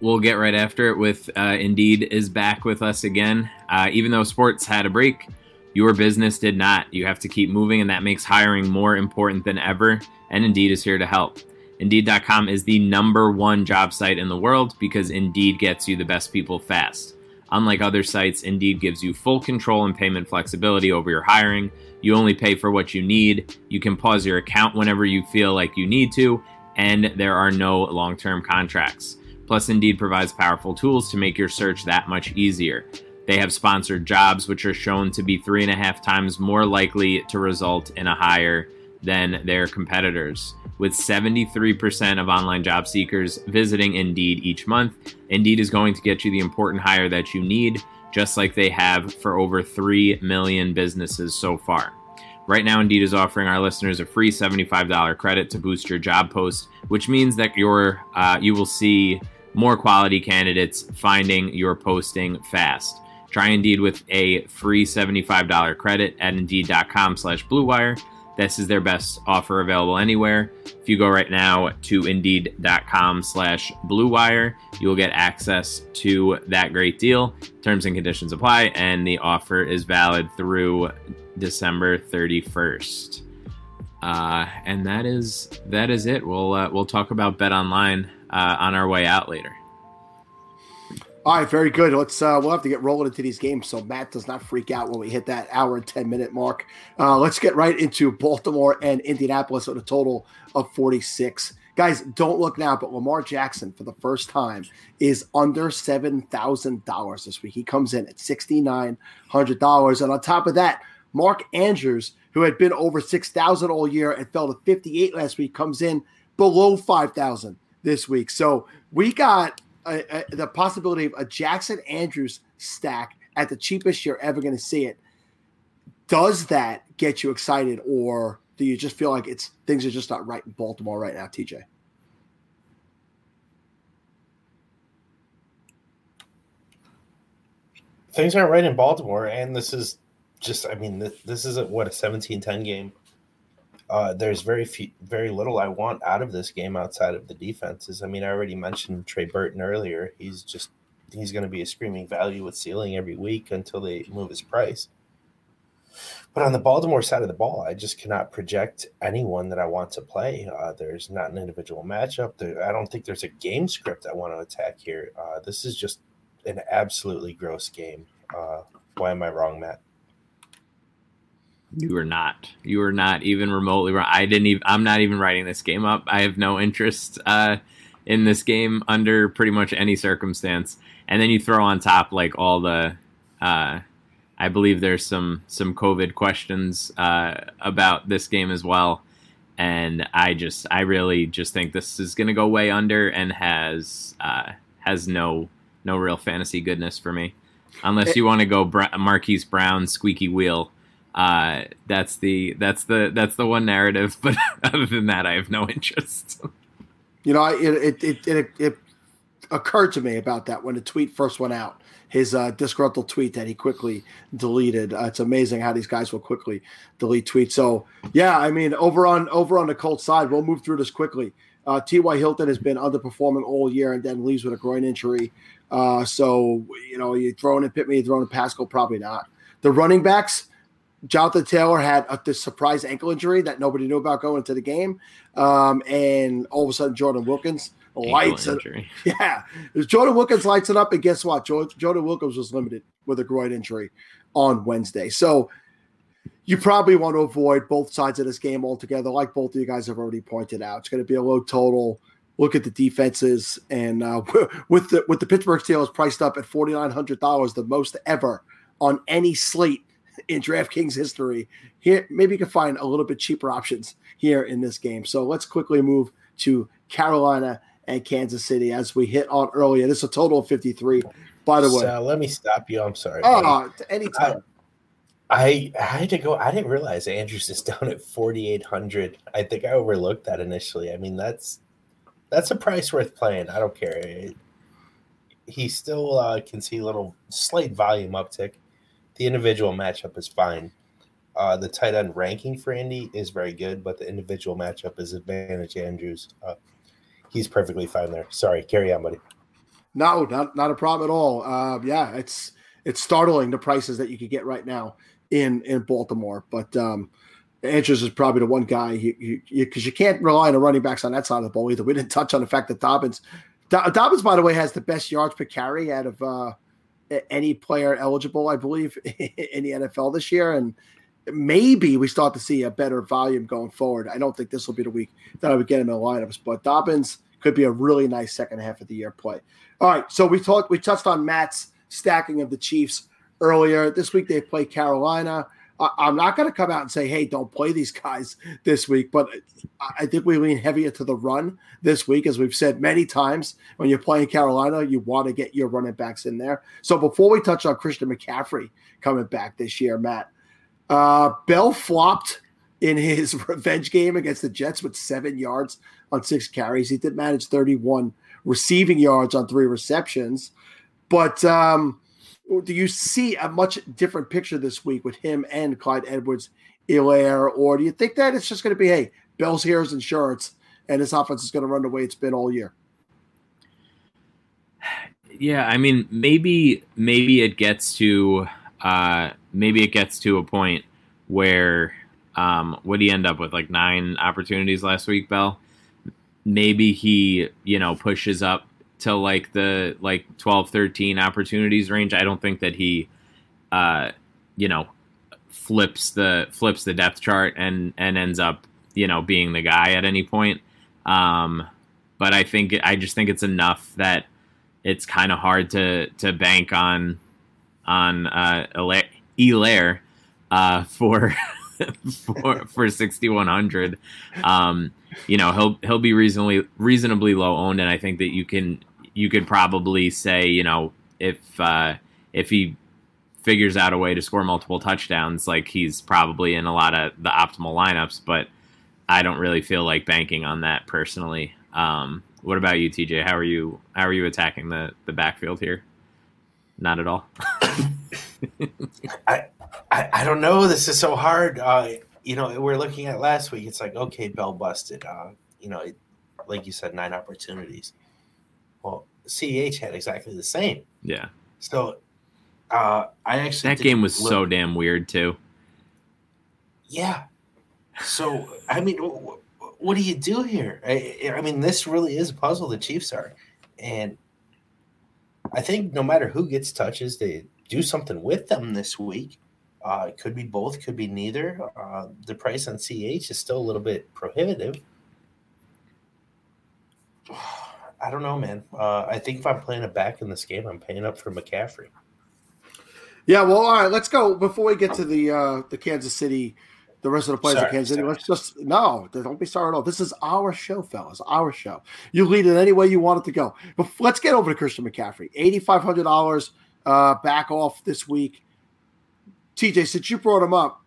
we'll get right after it with uh Indeed is back with us again. Uh even though sports had a break, your business did not. You have to keep moving, and that makes hiring more important than ever. And Indeed is here to help. Indeed.com is the number one job site in the world because Indeed gets you the best people fast. Unlike other sites, Indeed gives you full control and payment flexibility over your hiring. You only pay for what you need. You can pause your account whenever you feel like you need to, and there are no long term contracts. Plus, Indeed provides powerful tools to make your search that much easier. They have sponsored jobs, which are shown to be three and a half times more likely to result in a hire than their competitors. With 73% of online job seekers visiting Indeed each month, Indeed is going to get you the important hire that you need, just like they have for over 3 million businesses so far. Right now, Indeed is offering our listeners a free $75 credit to boost your job post, which means that your uh, you will see more quality candidates finding your posting fast. Try Indeed with a free $75 credit at Indeed.com slash BlueWire. This is their best offer available anywhere. If you go right now to Indeed.com slash BlueWire, you will get access to that great deal. Terms and conditions apply, and the offer is valid through December 31st. Uh, and that is that is it. We'll uh, we'll talk about Bet Online uh, on our way out later. All right, very good. Let's uh, we'll have to get rolling into these games so Matt does not freak out when we hit that hour and ten minute mark. Uh, let's get right into Baltimore and Indianapolis with a total of forty six. Guys, don't look now, but Lamar Jackson for the first time is under seven thousand dollars this week. He comes in at sixty nine hundred dollars, and on top of that, Mark Andrews, who had been over six thousand all year and fell to fifty eight last week, comes in below five thousand this week. So we got a, a, the possibility of a Jackson Andrews stack at the cheapest you're ever going to see it. Does that get you excited, or do you just feel like it's things are just not right in Baltimore right now, TJ? Things aren't right in Baltimore, and this is just, I mean, this, this isn't what a 17 10 game uh, there's very few, very little I want out of this game outside of the defenses. I mean, I already mentioned Trey Burton earlier. He's just he's going to be a screaming value with ceiling every week until they move his price. But on the Baltimore side of the ball, I just cannot project anyone that I want to play. Uh, there's not an individual matchup. There, I don't think there's a game script I want to attack here. Uh, this is just an absolutely gross game. Uh, why am I wrong, Matt? You are not. You are not even remotely wrong. I didn't even. I'm not even writing this game up. I have no interest uh, in this game under pretty much any circumstance. And then you throw on top like all the. Uh, I believe there's some some COVID questions uh, about this game as well, and I just I really just think this is going to go way under and has uh, has no no real fantasy goodness for me, unless you want to go Bra- Marquise Brown squeaky wheel uh, that's the that's the that's the one narrative. But <laughs> other than that, I have no interest. You know, it it, it it occurred to me about that when the tweet first went out. His uh, disgruntled tweet that he quickly deleted. Uh, it's amazing how these guys will quickly delete tweets. So yeah, I mean, over on over on the Colts side, we'll move through this quickly. Uh, T.Y. Hilton has been underperforming all year and then leaves with a groin injury. Uh, so, you know, you throwing in Pittman, you throwing in Pascal, probably not. The running backs, Jonathan Taylor had a, this surprise ankle injury that nobody knew about going into the game, um, and all of a sudden Jordan Wilkins lights it. <laughs> Yeah, Jordan Wilkins lights it up, and guess what? Jordan, Jordan Wilkins was limited with a groin injury on Wednesday, so you probably want to avoid both sides of this game altogether. Like both of you guys have already pointed out, it's going to be a low total. Look at the defenses, and uh, <laughs> with the with the Pittsburgh Steelers priced up at forty nine hundred dollars, the most ever on any slate in DraftKings history. Here, maybe you can find a little bit cheaper options here in this game. So let's quickly move to Carolina and Kansas City as we hit on earlier. This is a total of 53. By the way, So let me stop you. I'm sorry. oh, anytime. I I had to go. I didn't realize Andrews is <laughs> down at 4,800. I think I overlooked that initially. I mean, that's that's a price worth playing. I don't care. It- he still uh, can see a little slight volume uptick. The individual matchup is fine. Uh, the tight end ranking for Indy is very good, but the individual matchup is advantage Andrews. Uh, he's perfectly fine there. Sorry, carry on, buddy. No, not not a problem at all. Uh, yeah, it's it's startling the prices that you could get right now in in Baltimore. But um, Andrews is probably the one guy you because you, 'cause you can't rely on the running backs on that side of the ball either. We didn't touch on the fact that Dobbins, Do- Dobbins, by the way, has the best yards per carry out of uh, any player eligible, I believe, <laughs> in the NFL this year, and maybe we start to see a better volume going forward. I don't think this will be the week that I would get him in lineups, but Dobbins could be a really nice second half of the year play. All right, so we talked, we touched on Matt's stacking of the Chiefs earlier. This week they play Carolina. I, I'm not going to come out and say, hey, don't play these guys this week, but I I think we lean heavier to the run this week, as we've said many times. When you're playing Carolina, you want to get your running backs in there. So before we touch on Christian McCaffrey coming back this year, Matt, uh, Bell flopped in his <laughs> revenge game against the Jets with seven yards on six carries. He did manage 31 receiving yards on three receptions. But um, do you see a much different picture this week with him and Clyde Edwards Elaire? Or do you think that it's just going to be, hey, Bell's here as insurance and this offense is going to run the way it's been all year? Yeah, I mean, maybe maybe it gets to uh, maybe it gets to a point where um, would he end up with like nine opportunities last week, Bell? Maybe he you know pushes up to like the like 12, 13 opportunities range. I don't think that he uh, you know flips the flips the depth chart and and ends up you know being the guy at any point. Um, but I think I just think it's enough that it's kind of hard to to bank on on uh, Ela- Helaire uh, for <laughs> for for sixty one hundred. Um, you know he'll he'll be reasonably reasonably low owned, and I think that you can you could probably say you know if uh, if he figures out a way to score multiple touchdowns, like he's probably in a lot of the optimal lineups, but. I don't really feel like banking on that personally. Um, what about you, TJ? How are you? How are you attacking the the backfield here? Not at all. <coughs> I, I I don't know. This is so hard. Uh, you know, we're looking at last week. It's like okay, Bell busted. Uh, you know, it, like you said, nine opportunities. CH had exactly the same. yeah, So, uh, I actually that game was look- so damn weird too. Yeah. So I mean, wh- wh- what do you do here? I, I mean, this really is a puzzle. The Chiefs are, and I think no matter who gets touches, they do something with them this week. Uh, it could be both, could be neither. Uh, the price on CH is still a little bit prohibitive. I don't know, man. Uh, I think if I'm playing a back in this game, I'm paying up for McCaffrey. Yeah, well, all right. Let's go before we get to the uh, the Kansas City, the rest of the players Sorry, of Kansas City. sorry. Let's just no, don't be sorry at all. This is our show, fellas. Our show. You lead it any way you want it to go. But let's get over to Christian McCaffrey. Eighty five hundred dollars uh, back off this week. TJ, since you brought him up,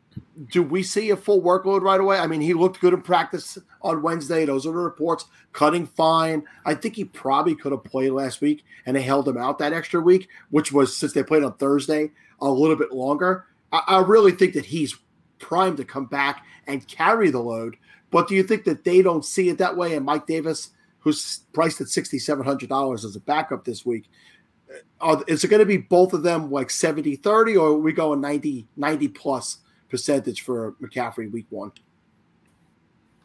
do we see a full workload right away? I mean, he looked good in practice on Wednesday. Those are the reports. Cutting fine. I think he probably could have played last week, and they held him out that extra week, which was since they played on Thursday a little bit longer. I, I really think that he's primed to come back and carry the load. But do you think that they don't see it that way? And Mike Davis, who's priced at sixty seven hundred dollars as a backup this week, are, is it going to be both of them like 70 30 or are we going 90 90 plus percentage for McCaffrey week one?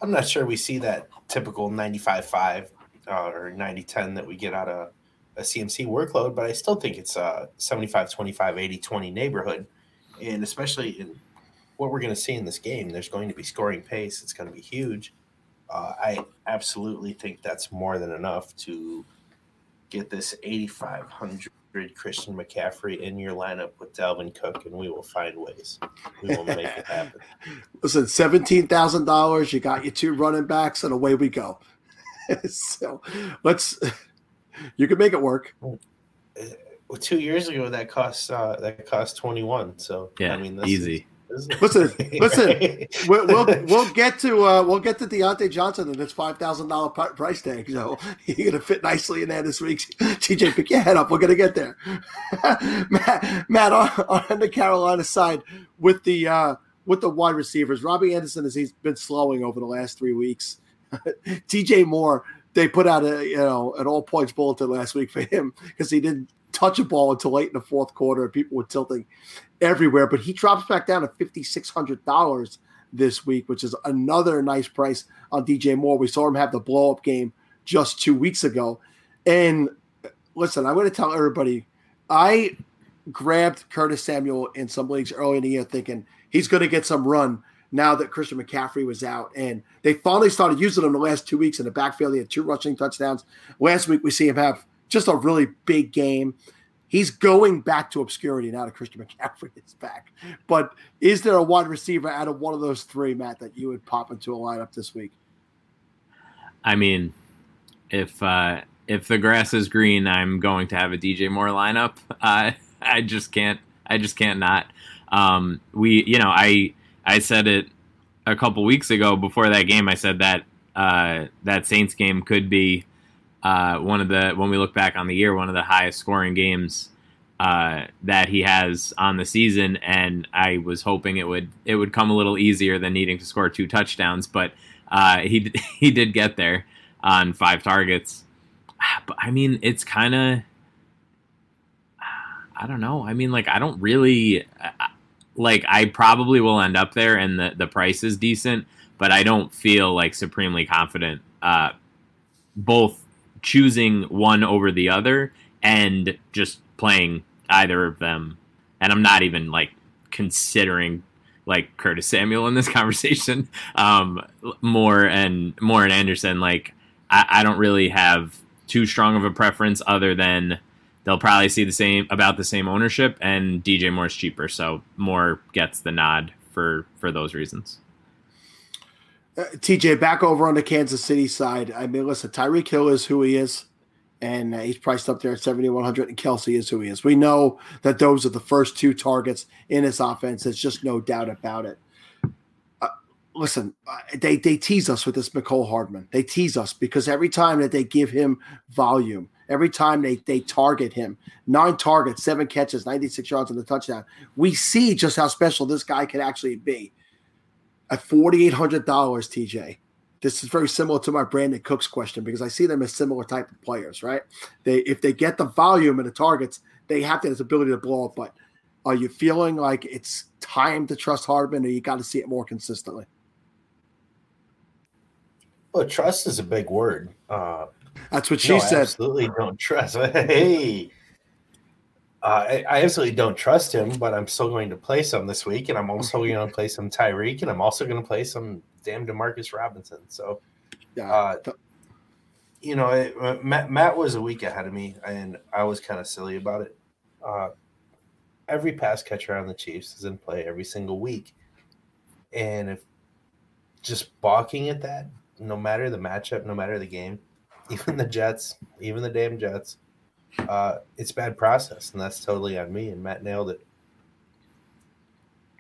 I'm not sure we see that typical 95 5. uh, or 90 10 that we get out of a CMC workload, but I still think it's a 75 25, 80 20 neighborhood. And especially in what we're going to see in this game, there's going to be scoring pace. It's going to be huge. Uh, I absolutely think that's more than enough to get this 8,500 Christian McCaffrey in your lineup with Dalvin Cook, and we will find ways. We will make it happen. <laughs> Listen, seventeen thousand dollars. You got your two running backs, and away we go. <laughs> so let's. You can make it work. Well, two years ago, that cost uh, that cost twenty one. So Yeah, I mean, this easy. Is, this is- Listen, listen. We'll, we'll <laughs> we'll get to uh, we'll get to Diontae Johnson and his five thousand dollar price tag. So <laughs> you're gonna fit nicely in there this week. <laughs> TJ, pick your head up. We're gonna get there. Matt, Matt on, on the Carolina side with the uh, with the wide receivers, Robbie Anderson has he's been slowing over the last three weeks. DJ Moore, they put out a you know an all points bulletin last week for him because he didn't touch a ball until late in the fourth quarter people were tilting everywhere. But he drops back down to fifty six hundred dollars this week, which is another nice price on DJ Moore. We saw him have the blow up game just two weeks ago. And listen, I'm going to tell everybody, I grabbed Curtis Samuel in some leagues early in the year thinking he's going to get some run now that Christian McCaffrey was out. And they finally started using him the last two weeks in the backfield. He had two rushing touchdowns. Last week, we see him have just a really big game. He's going back to obscurity now that Christian McCaffrey is back. But is there a wide receiver out of one of those three, Matt, that you would pop into a lineup this week? I mean, if uh, if the grass is green, I'm going to have a DJ Moore lineup. <laughs> Uh, I just can't. I just can't not. Um, we, you know, I I said it a couple weeks ago before that game. I said that uh, that Saints game could be uh, one of the when we look back on the year, one of the highest scoring games uh, that he has on the season. And I was hoping it would it would come a little easier than needing to score two touchdowns, but uh, he <laughs> he did get there on five targets. But I mean, it's kind of I don't know. I mean, like I don't really like. I probably will end up there, and the the price is decent, but I don't feel like supremely confident. Uh, both choosing one over the other and just playing either of them, and I'm not even like considering like Curtis Samuel in this <laughs> conversation. Um, more and more and Anderson. Like I, I don't really have too strong of a preference other than they'll probably see the same about the same ownership and DJ Moore's cheaper, so Moore gets the nod for for those reasons. TJ, back over on the Kansas City side. I mean, listen, Tyreek Hill is who he is, and uh, he's priced up there at 7,100, and Kelce is who he is. We know that those are the first two targets in his offense. There's just no doubt about it. Uh, listen, uh, they, they tease us with this Mecole Hardman. They tease us because every time that they give him volume, every time they, they target him, nine targets, seven catches, 96 yards on the touchdown, we see just how special this guy can actually be at $4,800, TJ. This is very similar to my Brandin Cooks question because I see them as similar type of players, right? They if they get the volume and the targets, they have this ability to blow up. But are you feeling like it's time to trust Hardman, or you got to see it more consistently? Well, trust is a big word. Uh, That's what she no, I said. absolutely don't trust. <laughs> Hey, uh, I, I absolutely don't trust him, but I'm still going to play some this week, and I'm <laughs> also going to play some Tyreek, and I'm also going to play some damn Demarcus Robinson. So, Yeah. uh, you know, it, uh, Matt, Matt was a week ahead of me, and I was kind of silly about it. Uh, every pass catcher on the Chiefs is in play every single week, and if just balking at that, no matter the matchup, no matter the game, <laughs> even the Jets, even the damn Jets, uh, it's bad process, and that's totally on me. And Matt nailed it.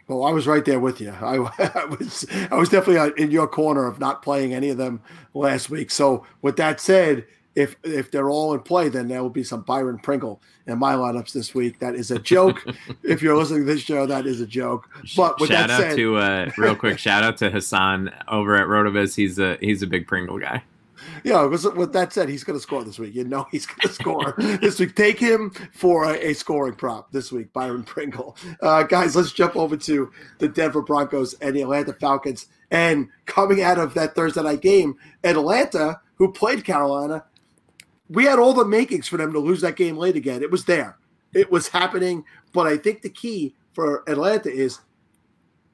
Well, I was right there with you. I, <laughs> I was I was definitely in your corner of not playing any of them last week. So with that said, if if they're all in play, then there will be some Byron Pringle in my lineups this week. That is a joke. <laughs> if you're listening to this show, that is a joke. But with shout that out said, to uh, real quick shout out to Hassan over at RotoViz. He's a he's a big Pringle guy. Yeah, because with that said, he's going to score this week. You know he's going <laughs> to score this week. Take him for a, a, scoring prop this week, Byron Pringle. Uh, guys, let's jump over to the Denver Broncos and the Atlanta Falcons. And coming out of that Thursday night game, Atlanta, who played Carolina, we had all the makings for them to lose that game late again. It was there. It was happening. But I think the key for Atlanta is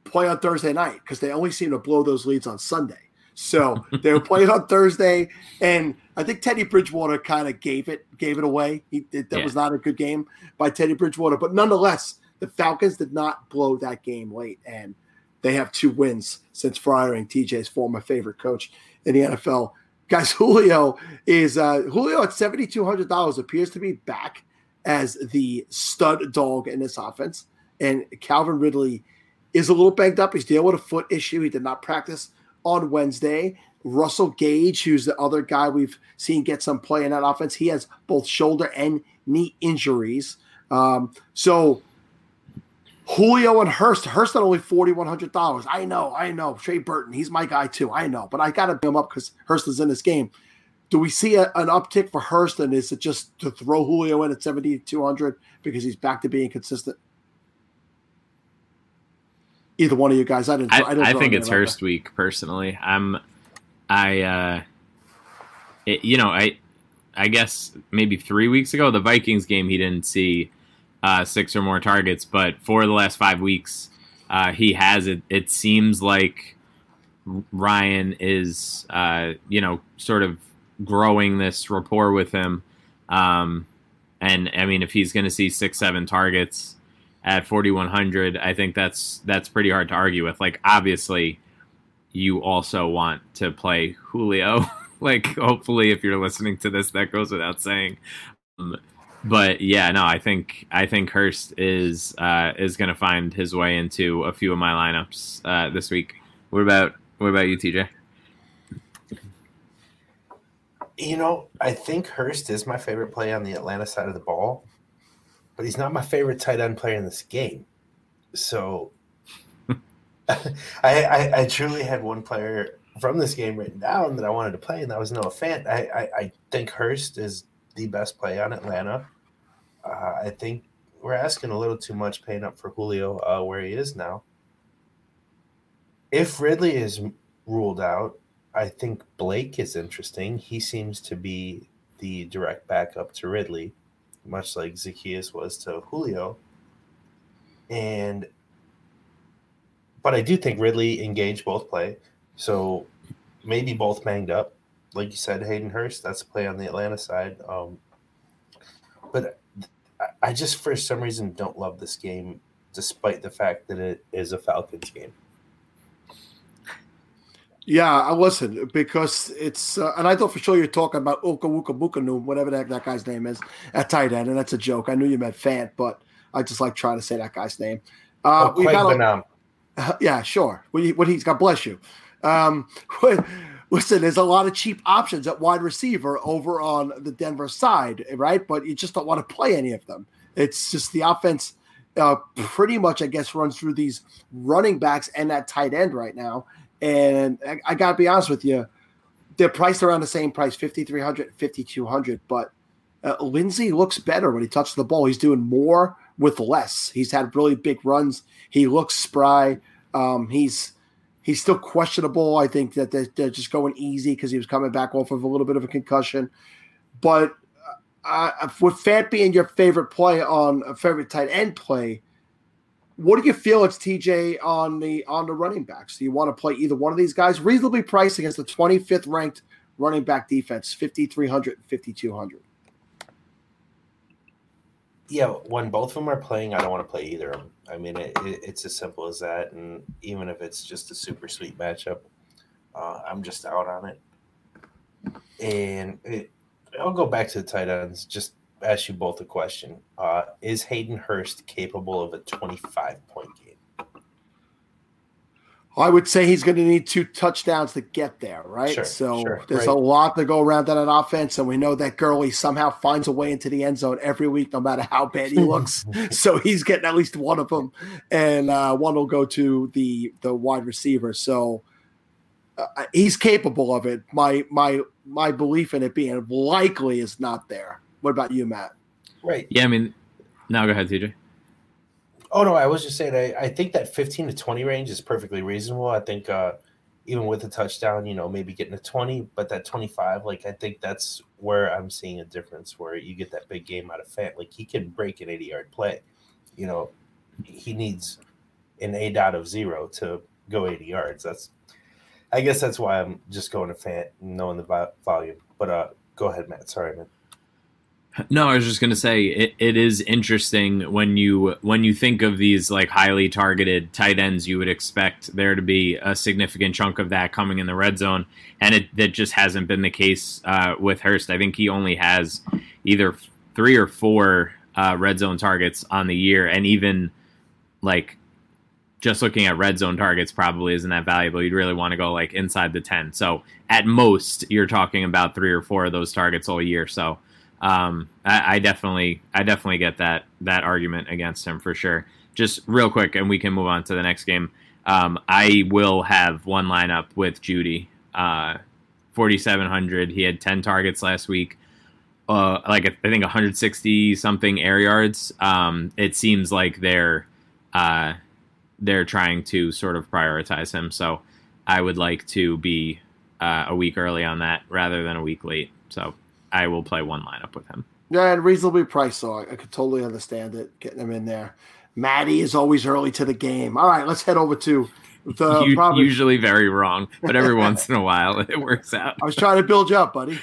play on Thursday night because they only seem to blow those leads on Sunday. So they were playing on Thursday, and I think Teddy Bridgewater kind of gave it gave it away. He, it, that Yeah. was not a good game by Teddy Bridgewater, but nonetheless, the Falcons did not blow that game late, and they have two wins since firing TJ's former favorite coach in the NFL. Guys, <laughs> Julio is uh, Julio at seventy two hundred dollars appears to be back as the stud dog in this offense, and Calvin Ridley is a little banged up. He's dealing with a foot issue. He did not practice on Wednesday. Russell Gage, who's the other guy we've seen get some play in that offense, he has both shoulder and knee injuries. Um, so Julio and Hurst, Hurst at only forty one hundred dollars. I know, I know. Trey Burton, he's my guy too. I know, but I got to bring him up because Hurst is in this game. Do we see a, an uptick for Hurst, and is it just to throw Julio in at seventy two hundred because he's back to being consistent? Either one of you guys, I didn't. I, didn't I think it's Hurst week personally. I'm, I, uh, it, you know, I, I guess maybe three weeks ago, the Vikings game, he didn't see uh, six or more targets, but for the last five weeks, uh, he has it. It seems like Ryan is, uh, you know, sort of growing this rapport with him. Um, and I mean, if he's going to see six, seven targets at 4100 i think that's that's pretty hard to argue with. Like obviously you also want to play julio. <laughs> Like hopefully if you're listening to this that goes without saying. Um, but yeah no i think i think hurst is uh is to find his way into a few of my lineups uh this week. What about what about you tj You know, I think Hurst is my favorite play on the Atlanta side of the ball, but he's not my favorite tight end player in this game. So <laughs> I, I, I truly had one player from this game written down that I wanted to play, and that was Noah Fant. I, I, I think Hurst is the best play on Atlanta. Uh, I think we're asking a little too much paying up for Julio uh, where he is now. If Ridley is ruled out, I think Blake is interesting. He seems to be the direct backup to Ridley, much like Zacchaeus was to Julio. And but I do think Ridley and Gage both play. So maybe both banged up. Like you said, Hayden Hurst, that's a play on the Atlanta side. Um, but I just for some reason don't love this game, despite the fact that it is a Falcons game. Yeah, I listen because it's, uh, and I thought for sure you're talking about Wuka Bukanu, whatever the heck that guy's name is, at tight end, and that's a joke. I knew you meant Fant, but I just like trying to say that guy's name. Uh, oh, we got a- Benam. <laughs> yeah, sure. What, he, what he's got, bless you. Um, <laughs> listen, there's a lot of cheap options at wide receiver over on the Denver side, right? But you just don't want to play any of them. It's just the offense uh, pretty much, I guess, runs through these running backs and that tight end right now. And I, I got to be honest with you, they're priced around the same price 5300 5200 but uh, Lindsay looks better when he touches the ball. He's doing more with less. He's had really big runs. He looks spry. Um, he's he's still questionable. I think that they're, they're just going easy because he was coming back off of a little bit of a concussion. But uh, uh, with Fant being your favorite play on a favorite tight end play, what do you feel it's TJ on the on the running backs? Do you want to play either one of these guys? Reasonably priced against the 25th ranked running back defense, 5,300 5,200. Yeah, when both of them are playing, I don't want to play either of them. I mean, it, it, it's as simple as that. And even if it's just a super sweet matchup, uh, I'm just out on it. And it, I'll go back to the tight ends. Just ask you both a question: uh, Is Hayden Hurst capable of a 25 point game? I would say he's going to need two touchdowns to get there, right? Sure, so sure, there's right. a lot to go around on that offense, and we know that Gurley somehow finds a way into the end zone every week, no matter how bad he looks. <laughs> <laughs> so he's getting at least one of them, and uh, one will go to the the wide receiver. So uh, he's capable of it. My my my belief in it being likely is not there. What about you, Matt? Right. yeah i mean now go ahead tj Oh no, I was just saying. I, I think that 15 to 20 range is perfectly reasonable. I think uh, even with a touchdown, you know, maybe getting a 20, but that 25, like I think that's where I'm seeing a difference where you get that big game out of Fant. Like he can break an 80 yard play. You know, he needs an aDOT of zero to go 80 yards. That's I guess that's why I'm just going to Fant knowing the volume. But uh go ahead, Matt. Sorry, man. No, I was just gonna say it, it is interesting when you when you think of these like highly targeted tight ends, you would expect there to be a significant chunk of that coming in the red zone, and it that just hasn't been the case uh, with Hurst. I think he only has either three or four uh, red zone targets on the year, and even like just looking at red zone targets probably isn't that valuable. You'd really want to go like inside the ten. So at most, you're talking about three or four of those targets all year. So um, I, I, definitely, I definitely get that that argument against him for sure. Just real quick, and we can move on to the next game. Um, I will have one lineup with Jeudy, uh, 4,700. He had 10 targets last week, uh, like I think 160 something air yards. Um, it seems like they're uh, they're trying to sort of prioritize him. So I would like to be uh, a week early on that rather than a week late. So I will play one lineup with him. Yeah, and reasonably priced, so I, I could totally understand it getting him in there. Maddie is always early to the game. All right, let's head over to the you, probably, usually very wrong, but every <laughs> once in a while <laughs> it works out. I was trying to build you up, buddy.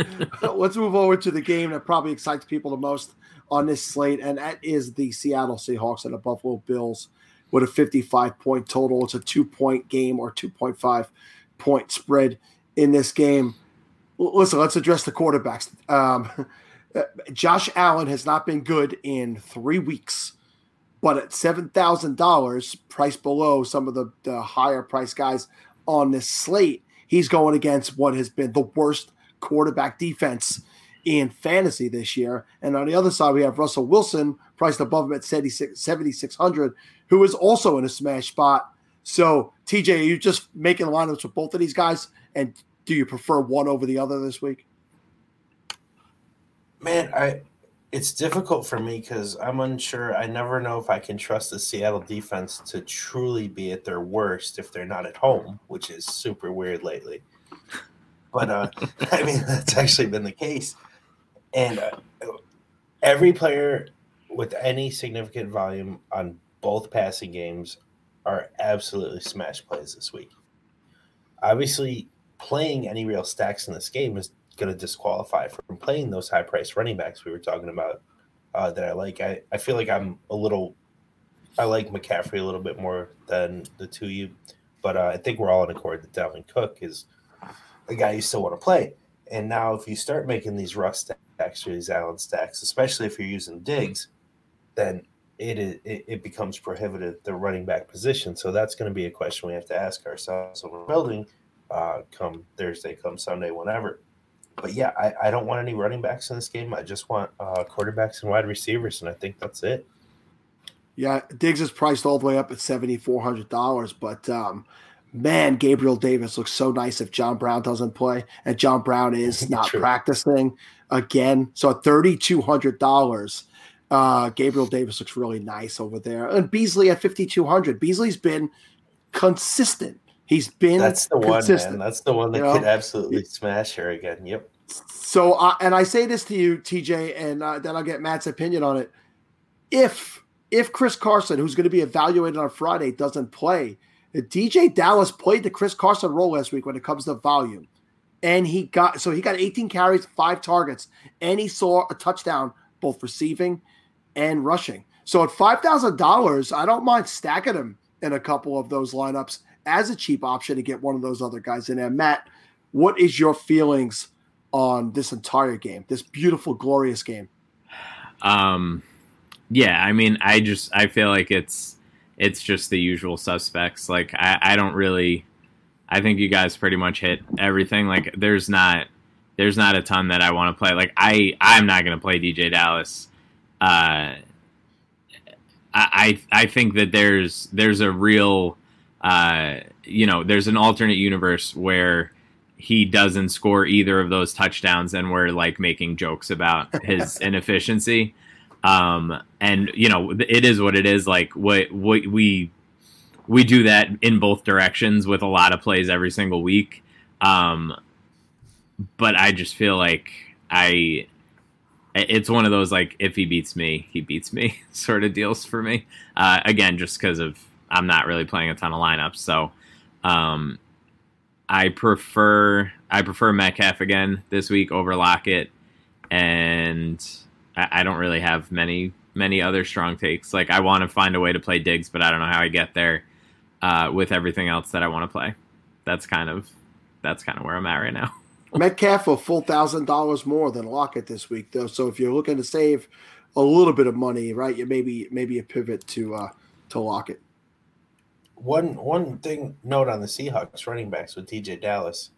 <laughs> let's move over to the game that probably excites people the most on this slate, and that is the Seattle Seahawks and the Buffalo Bills with a 55 point total. It's a two point game or 2.5 point spread in this game listen, let's address the quarterbacks. Um, <laughs> Josh Allen has not been good in three weeks, but at seven thousand dollars, price below some of the, the higher price guys on this slate, he's going against what has been the worst quarterback defense in fantasy this year. And on the other side, we have Russell Wilson priced above him at 7,600, who is also in a smash spot. So, TJ, are you just making lineups with both of these guys? And do you prefer one over the other this week? Man, I it's difficult for me because I'm unsure. I never know if I can trust the Seattle defense to truly be at their worst if they're not at home, which is super weird lately. But uh, <laughs> I mean, that's actually been the case. And uh, every player with any significant volume on both passing games are absolutely smash plays this week. Obviously, playing any real stacks in this game is going to disqualify from playing those high price running backs we were talking about uh, that I like. I, I feel like I'm a little, I like McCaffrey a little bit more than the two you, but uh, I think we're all in accord that Dalvin Cook is a guy you still want to play. And now if you start making these Russ stacks or these Allen stacks, especially if you're using Diggs, then it, is, it, it becomes prohibitive the running back position. So that's going to be a question we have to ask ourselves when we're building uh, come Thursday, come Sunday, whenever. But yeah, I, I don't want any running backs in this game. I just want uh, quarterbacks and wide receivers, and I think that's it. Yeah, Diggs is priced all the way up at seventy four hundred dollars, but um, man, Gabriel Davis looks so nice if John Brown doesn't play, and John Brown is <laughs> not practicing again. So at thirty two hundred dollars, uh, Gabriel Davis looks really nice over there, and Beasley at fifty two hundred. Beasley's been consistent He's been that's the consistent, one, man. That's the one that you know? could absolutely smash her again. Yep. So, uh, and I say this to you, TJ, and uh, then I'll get Matt's opinion on it. If if Chris Carson, who's going to be evaluated on Friday, doesn't play, DeeJay Dallas played the Chris Carson role last week when it comes to volume, and he got so he got 18 carries, five targets, and he saw a touchdown both receiving and rushing. So at five thousand dollars, I don't mind stacking him in a couple of those lineups as a cheap option to get one of those other guys in there. Matt, what is your feelings on this entire game, this beautiful, glorious game? Um, yeah, I mean, I just I feel like it's it's just the usual suspects. Like I, I don't really, I think you guys pretty much hit everything. Like there's not there's not a ton that I want to play. Like I I'm not going to play DeeJay Dallas. Uh, I I think that there's there's a real uh, you know, there's an alternate universe where he doesn't score either of those touchdowns and we're like making jokes about his <laughs> inefficiency. Um, and you know, it is what it is. Like what, what we, we do that in both directions with a lot of plays every single week. Um, but I just feel like I it's one of those like if he beats me, he beats me <laughs> sort of deals for me. Uh, again, just because of I'm not really playing a ton of lineups, so um, I prefer I prefer Metcalf again this week over Lockett, and I, I don't really have many many other strong takes. Like I want to find a way to play Diggs, but I don't know how I get there uh, with everything else that I want to play. That's kind of that's kind of where I'm at right now. <laughs> Metcalf a full thousand dollars more than Lockett this week, though. So if you're looking to save a little bit of money, right, you maybe maybe a pivot to uh, to Lockett. One one thing note on the Seahawks running backs with DeeJay Dallas.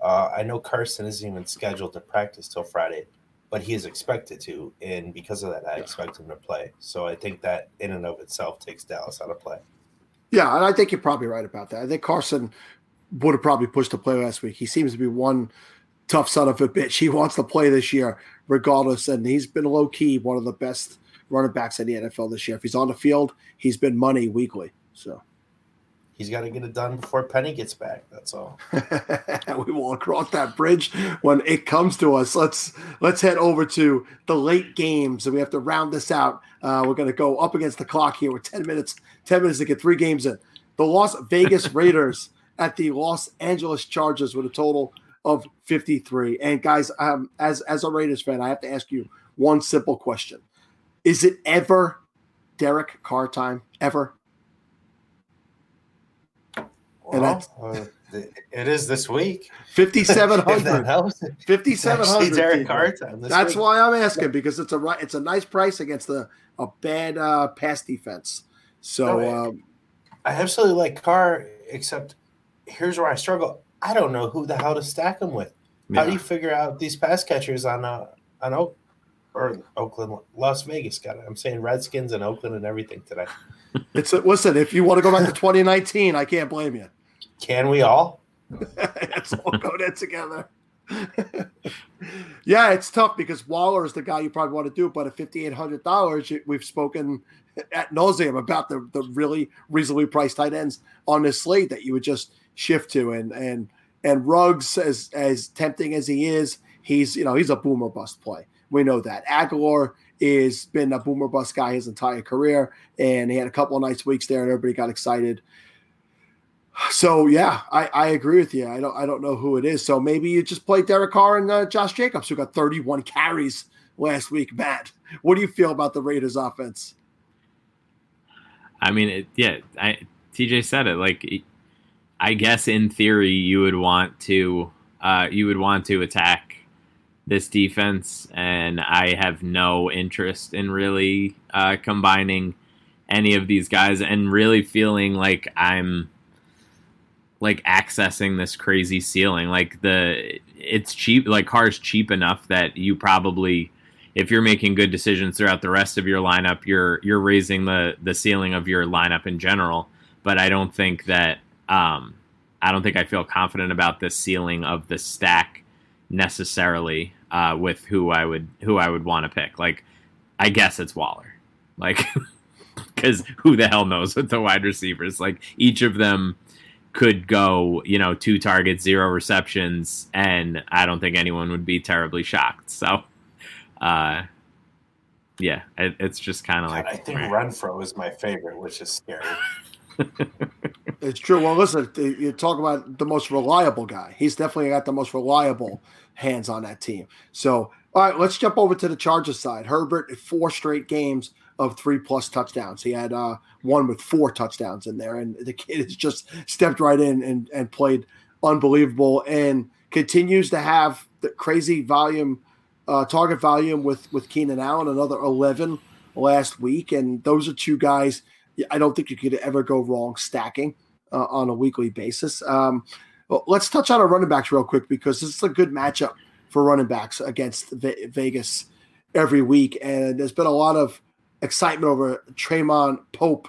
Uh, I know Carson isn't even scheduled to practice till Friday, but he is expected to, and because of that, I expect him to play. So I think that in and of itself takes Dallas out of play. Yeah, and I think you're probably right about that. I think Carson would have probably pushed to play last week. He seems to be one tough son of a bitch. He wants to play this year regardless, and he's been low key one of the best running backs in the NFL this year. If he's on the field, he's been money weekly. So he's got to get it done before Penny gets back. That's all. <laughs> we will cross that bridge when it comes to us. Let's let's head over to the late games, and we have to round this out. Uh, we're going to go up against the clock here with ten minutes. Ten minutes to get three games in. The Las Vegas <laughs> Raiders at the Los Angeles Chargers with a total of 53. And guys, um, as as a Raiders fan, I have to ask you one simple question: Is it ever Derek Carr time? Ever? Well, uh, it is this week. <laughs> 5700 5700 Derek Carr That's week. why I'm asking because it's a right it's a nice price against a, a bad uh, pass defense. So no, um, I absolutely like Carr except here's where I struggle. I don't know who the hell to stack them with. Yeah. How do you figure out these pass catchers on a on Oak or Oakland, Las Vegas? Got it. I'm saying Redskins and Oakland and everything today. <laughs> it's a, listen. If you want to go back to 2019, I can't blame you. Can we all? <laughs> Let's all go there together. <laughs> yeah, it's tough because Waller is the guy you probably want to do, but at fifty eight hundred dollars, we've spoken at nauseum about the the really reasonably priced tight ends on this slate that you would just shift to, and and and Ruggs, as as tempting as he is, he's you know he's a boomer bust play. We know that Agholor is been a boomer bust guy his entire career, and he had a couple of nice weeks there, and everybody got excited. So yeah, I, I agree with you. I don't I don't know who it is. So maybe you just play Derek Carr and uh, Josh Jacobs, who got 31 carries last week. Matt, what do you feel about the Raiders' offense? I mean, it, yeah, I, TJ said it. Like I guess in theory you would want to uh, you would want to attack this defense, and I have no interest in really uh, combining any of these guys and really feeling like I'm like accessing this crazy ceiling. Like the it's cheap, like cars cheap enough that you probably if you're making good decisions throughout the rest of your lineup, you're you're raising the the ceiling of your lineup in general. But I don't think that um, I don't think I feel confident about the ceiling of the stack necessarily uh, with who I would who I would want to pick. Like, I guess it's Waller, like <laughs> because who the hell knows with the wide receivers? Like each of them could go, you know, two targets, zero receptions, and I don't think anyone would be terribly shocked. So, uh, yeah, it, it's just kind of like I think Renfrow is my favorite, which is scary. <laughs> it's true. Well, listen, you talk about the most reliable guy. He's definitely got the most reliable hands on that team. So, all right, let's jump over to the Chargers side. Herbert, four straight games of three plus touchdowns. He had uh, one with four touchdowns in there, and the kid has just stepped right in and, and played unbelievable and continues to have the crazy volume, uh, target volume with with Keenan Allen, another eleven last week, and those are two guys I don't think you could ever go wrong stacking uh, on a weekly basis. Um, well, let's touch on our running backs real quick because this is a good matchup for running backs against Ve- Vegas every week, and there's been a lot of excitement over Troymaine Pope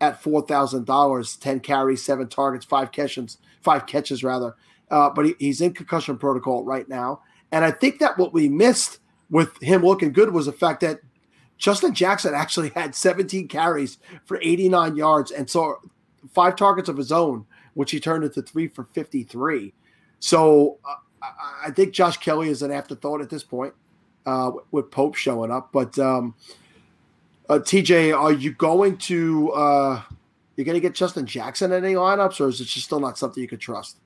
at four thousand dollars, ten carries, seven targets, five catches, five catches rather. Uh, but he, he's in concussion protocol right now, and I think that what we missed with him looking good was the fact that Justin Jackson actually had 17 carries for 89 yards and saw five targets of his own, which he turned into three for 53. So uh, I, think Josh Kelley is an afterthought at this point uh, with Pope showing up. But um, uh, TJ, are you going to uh, you're going to get Justin Jackson in any lineups, or is it just still not something you could trust?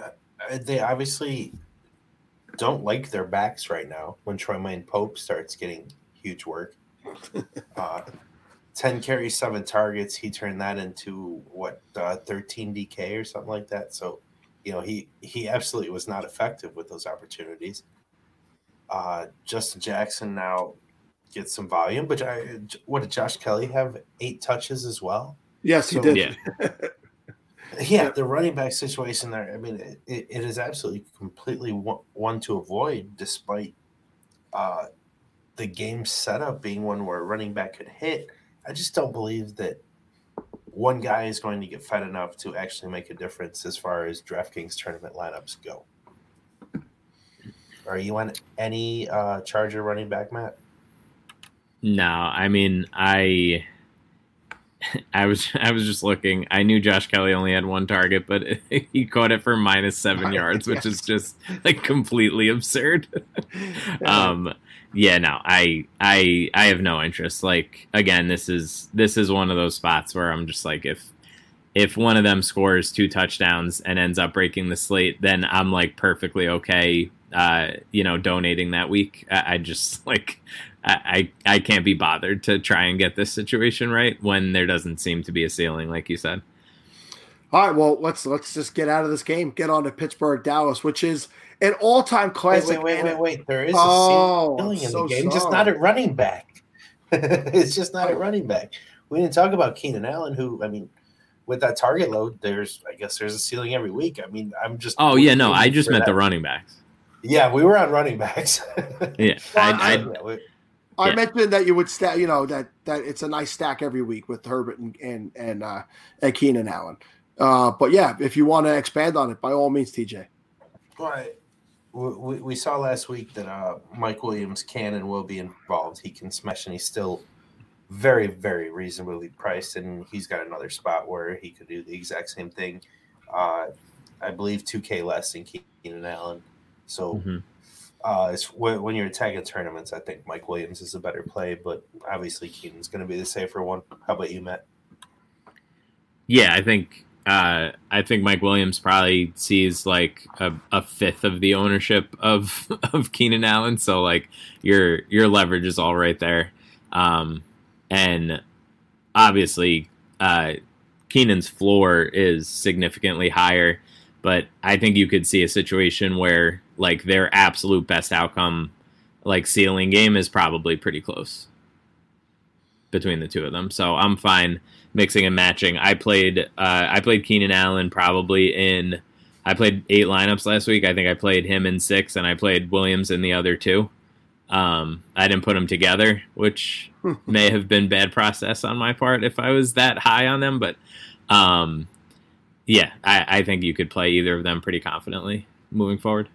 Uh, they obviously don't like their backs right now when Troymaine Pope starts getting huge work. <laughs> uh, 10 carries, seven targets. He turned that into what, uh, 13 DK or something like that. So, you know, he, he absolutely was not effective with those opportunities. Uh, Justin Jackson now gets some volume, but I, what did Josh Kelley have eight touches as well? Yes, he did. Yeah. <laughs> yeah, the running back situation there. I mean, it, it is absolutely completely one to avoid, despite uh, the game setup being one where a running back could hit. I just don't believe that one guy is going to get fed enough to actually make a difference as far as DraftKings tournament lineups go. Are you on any uh, Charger running back, Matt? No, I mean I <laughs> I was I was just looking. I knew Josh Kelley only had one target, but <laughs> he caught it for minus seven yards, which is just like completely absurd. <laughs> um, yeah, no, I I I have no interest. Like again, this is this is one of those spots where I'm just like if if one of them scores two touchdowns and ends up breaking the slate, then I'm like perfectly okay. Uh, you know, donating that week. I, I just like I, I can't be bothered to try and get this situation right when there doesn't seem to be a ceiling, like you said. All right, well let's let's just get out of this game. Get on to Pittsburgh Dallas, which is an all-time classic. Wait, wait, wait, wait, wait. There is oh, a ceiling in so the game, sorry. just not at running back. <laughs> it's just not at running back. We didn't talk about Keenan Allen, who I mean, with that target load, there's I guess there's a ceiling every week. I mean, I'm just. Oh yeah, no, I just meant that. the running backs. Yeah, we were on running backs. <laughs> yeah, well, I, I, I I yeah. mentioned that you would stack, you know, that that it's a nice stack every week with Herbert and and and, uh, and Keenan Allen. Uh, but yeah, if you want to expand on it, by all means, TJ. Right. We, we saw last week that uh, Mike Williams can and will be involved. He can smash, and he's still very, very reasonably priced. And he's got another spot where he could do the exact same thing. Uh, I believe 2K less than Keenan Allen. So mm-hmm uh, it's when, when you're attacking tournaments, I think Mike Williams is a better play, but obviously Keenan's going to be the safer one. How about you, Matt? Yeah, I think uh, I think Mike Williams probably sees like a, a, fifth of the ownership of <laughs> of Keenan Allen, so like your your leverage is all right there, um, and obviously uh, Keenan's floor is significantly higher, but I think you could see a situation where like their absolute best outcome like ceiling game is probably pretty close between the two of them. So I'm fine mixing and matching. I played uh, I played Keenan Allen probably in I played eight lineups last week. I think I played him in six, and I played Williams in the other two. Um, I didn't put them together, which may have been bad process on my part if I was that high on them. But um, yeah, I, I think you could play either of them pretty confidently moving forward.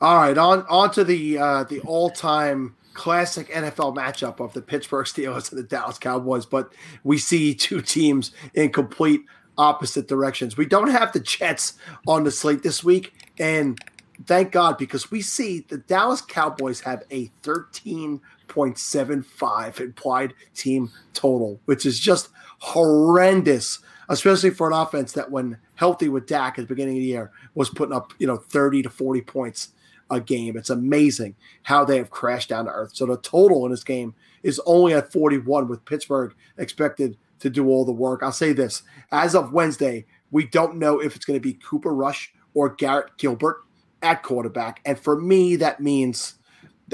All right, on on to the uh, the all time classic NFL matchup of the Pittsburgh Steelers and the Dallas Cowboys, but we see two teams in complete opposite directions. We don't have the Jets on the slate this week, and thank God because we see the Dallas Cowboys have a 13.75 implied team total, which is just horrendous, especially for an offense that when healthy with Dak at the beginning of the year was putting up, you know, 30 to 40 points a game. It's amazing how they have crashed down to earth. So the total in this game is only at 41, with Pittsburgh expected to do all the work. I'll say this as of Wednesday, we don't know if it's going to be Cooper Rush or Garrett Gilbert at quarterback. And for me, that means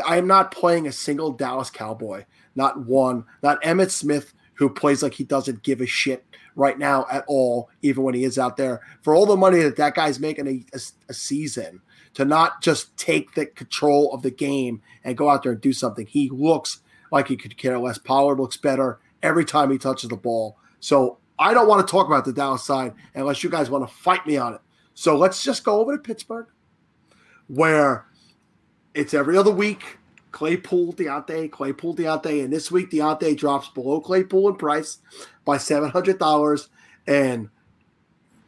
I am not playing a single Dallas Cowboy, not one, not Emmett Smith, who plays like he doesn't give a shit right now at all, even when he is out there. For all the money that that guy's making a, a, a season, to not just take the control of the game and go out there and do something. He looks like he could care less. Pollard looks better every time he touches the ball. So I don't want to talk about the downside unless you guys want to fight me on it. So let's just go over to Pittsburgh, where it's every other week. Claypool, Diontae, Claypool, Diontae, and this week Diontae drops below Claypool in price by seven hundred dollars, and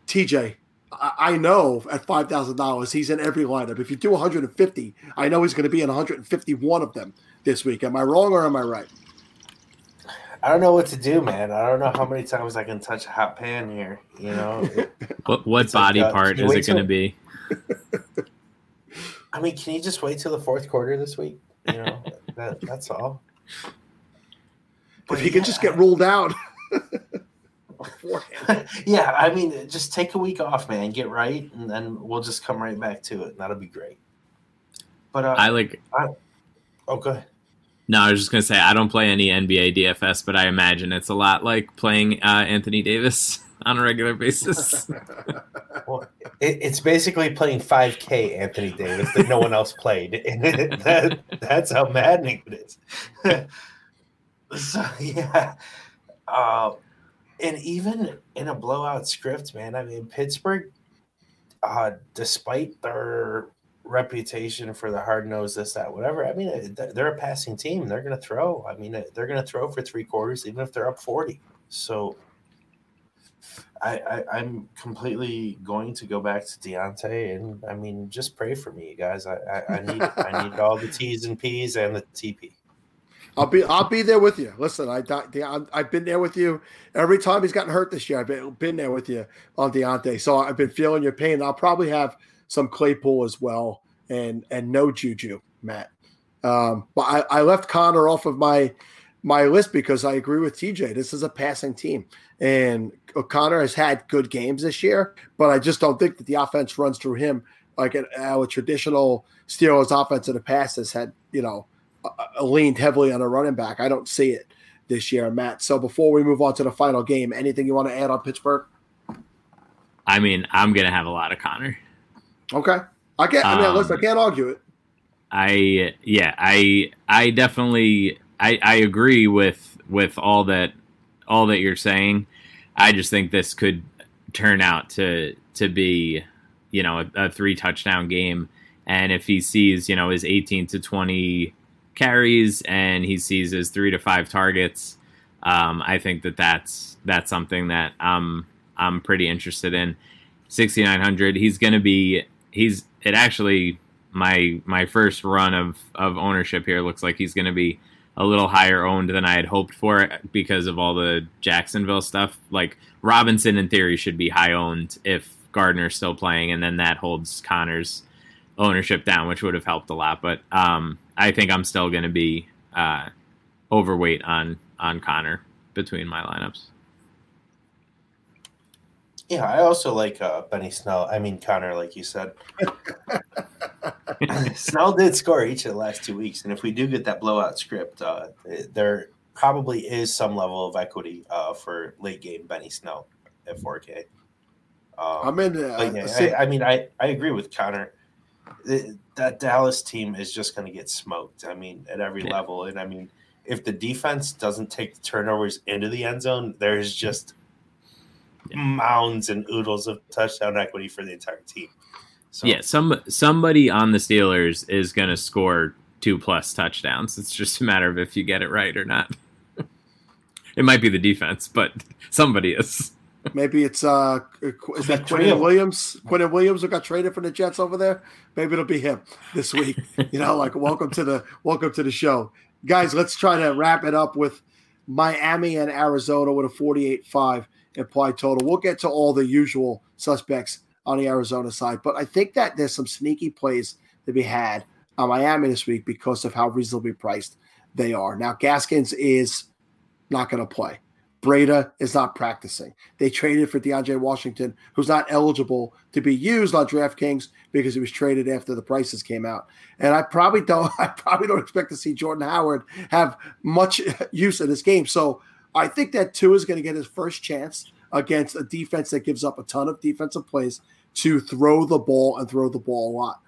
TJ. I I know at five thousand dollars he's in every lineup. If you do 150, I know he's going to be in 151 of them this week. Am I wrong or am I right? I don't know what to do, man. I don't know how many times I can touch a hot pan here. You know, <laughs> What what It's body uh, part can is it going to be? <laughs> I mean, can you just wait till the fourth quarter this week? You know, that, that's all. But If he can just get ruled out. <laughs> <laughs> yeah, I mean, just take a week off, man. Get right, and then we'll just come right back to it. And that'll be great. But uh, I like. oh, go ahead. No, I was just gonna say I don't play any NBA DFS, but I imagine it's a lot like playing uh, Anthony Davis <laughs> on a regular basis. <laughs> Well, it, it's basically playing 5K Anthony Davis that no one else played, and that, that's how maddening it is. so yeah, uh, and even in a blowout script, man. I mean, Pittsburgh, uh, despite their reputation for the hard nose, this, that, whatever. I mean, they're they're a passing team. They're going to throw. I mean, they're going to throw for three quarters, even if they're up 40. So I, I, I'm completely going to go back to Diontae, and I mean, just pray for me, you guys. I, I, I need I need all the T's and P's and the TP. I'll be I'll be there with you. Listen, I I've been there with you every time he's gotten hurt this year. I've been, been there with you on Diontae, so I've been feeling your pain. I'll probably have some Claypool as well, and and no Juju, Matt. Um, but I, I left Conner off of my my list because I agree with TJ. This is a passing team, and Conner has had good games this year, but I just don't think that the offense runs through him like a traditional Steelers offense in the past has had. You know uh, leaned heavily on a running back. I don't see it this year, Matt. So before we move on to the final game, anything you want to add on Pittsburgh? I mean, I'm gonna have a lot of Conner. Okay, I can't. I mean, Um, listen, I can't argue it. I yeah, I I definitely I, I agree with with all that all that you're saying. I just think this could turn out to to be, you know, a, a three touchdown game. And if he sees, you know, his 18 to 20 carries and he sees his three to five targets, um, I think that that's that's something that I'm I'm pretty interested in. 6900. He's going to be he's it actually my my first run of of ownership here looks like he's going to be a little higher owned than I had hoped for because of all the Jacksonville stuff. Like Robinson, in theory, should be high owned if Gardner's still playing, and then that holds Conner's ownership down, which would have helped a lot. But um, I think I'm still going to be uh, overweight on on Conner between my lineups. Yeah, I also like uh, Benny Snell. I mean Conner, like you said. <laughs> Snell did score each of the last two weeks, and if we do get that blowout script, uh, there probably is some level of equity uh, for late game Benny Snell at 4K. Um, I'm in. Uh, yeah, sim- I, I mean, I, I agree with Conner. That Dallas team is just going to get smoked. I mean, at every Yeah. level, and I mean, if the defense doesn't take the turnovers into the end zone, there's just Yeah. mounds and oodles of touchdown equity for the entire team. So Yeah, some somebody on the Steelers is going to score two plus touchdowns. It's just a matter of if you get it right or not. <laughs> it might be the defense, but somebody is. Maybe it's uh, is that be three of Quentin. Williams? Quentin Williams who got traded from the Jets over there. Maybe it'll be him this week. you know, like welcome to the welcome to the show, guys. Let's try to wrap it up with Miami and Arizona with a 48-5 implied total. We'll get to all the usual suspects on the Arizona side, but I think that there's some sneaky plays to be had on Miami this week because of how reasonably priced they are. Now, Gaskins is not going to play. Breida is not practicing. They traded for DeAndre Washington, who's not eligible to be used on DraftKings because he was traded after the prices came out. And I probably don't. <laughs> I probably don't expect to see Jordan Howard have much <laughs> use in this game. So I think that Tua is going to get his first chance against a defense that gives up a ton of defensive plays to throw the ball and throw the ball a lot.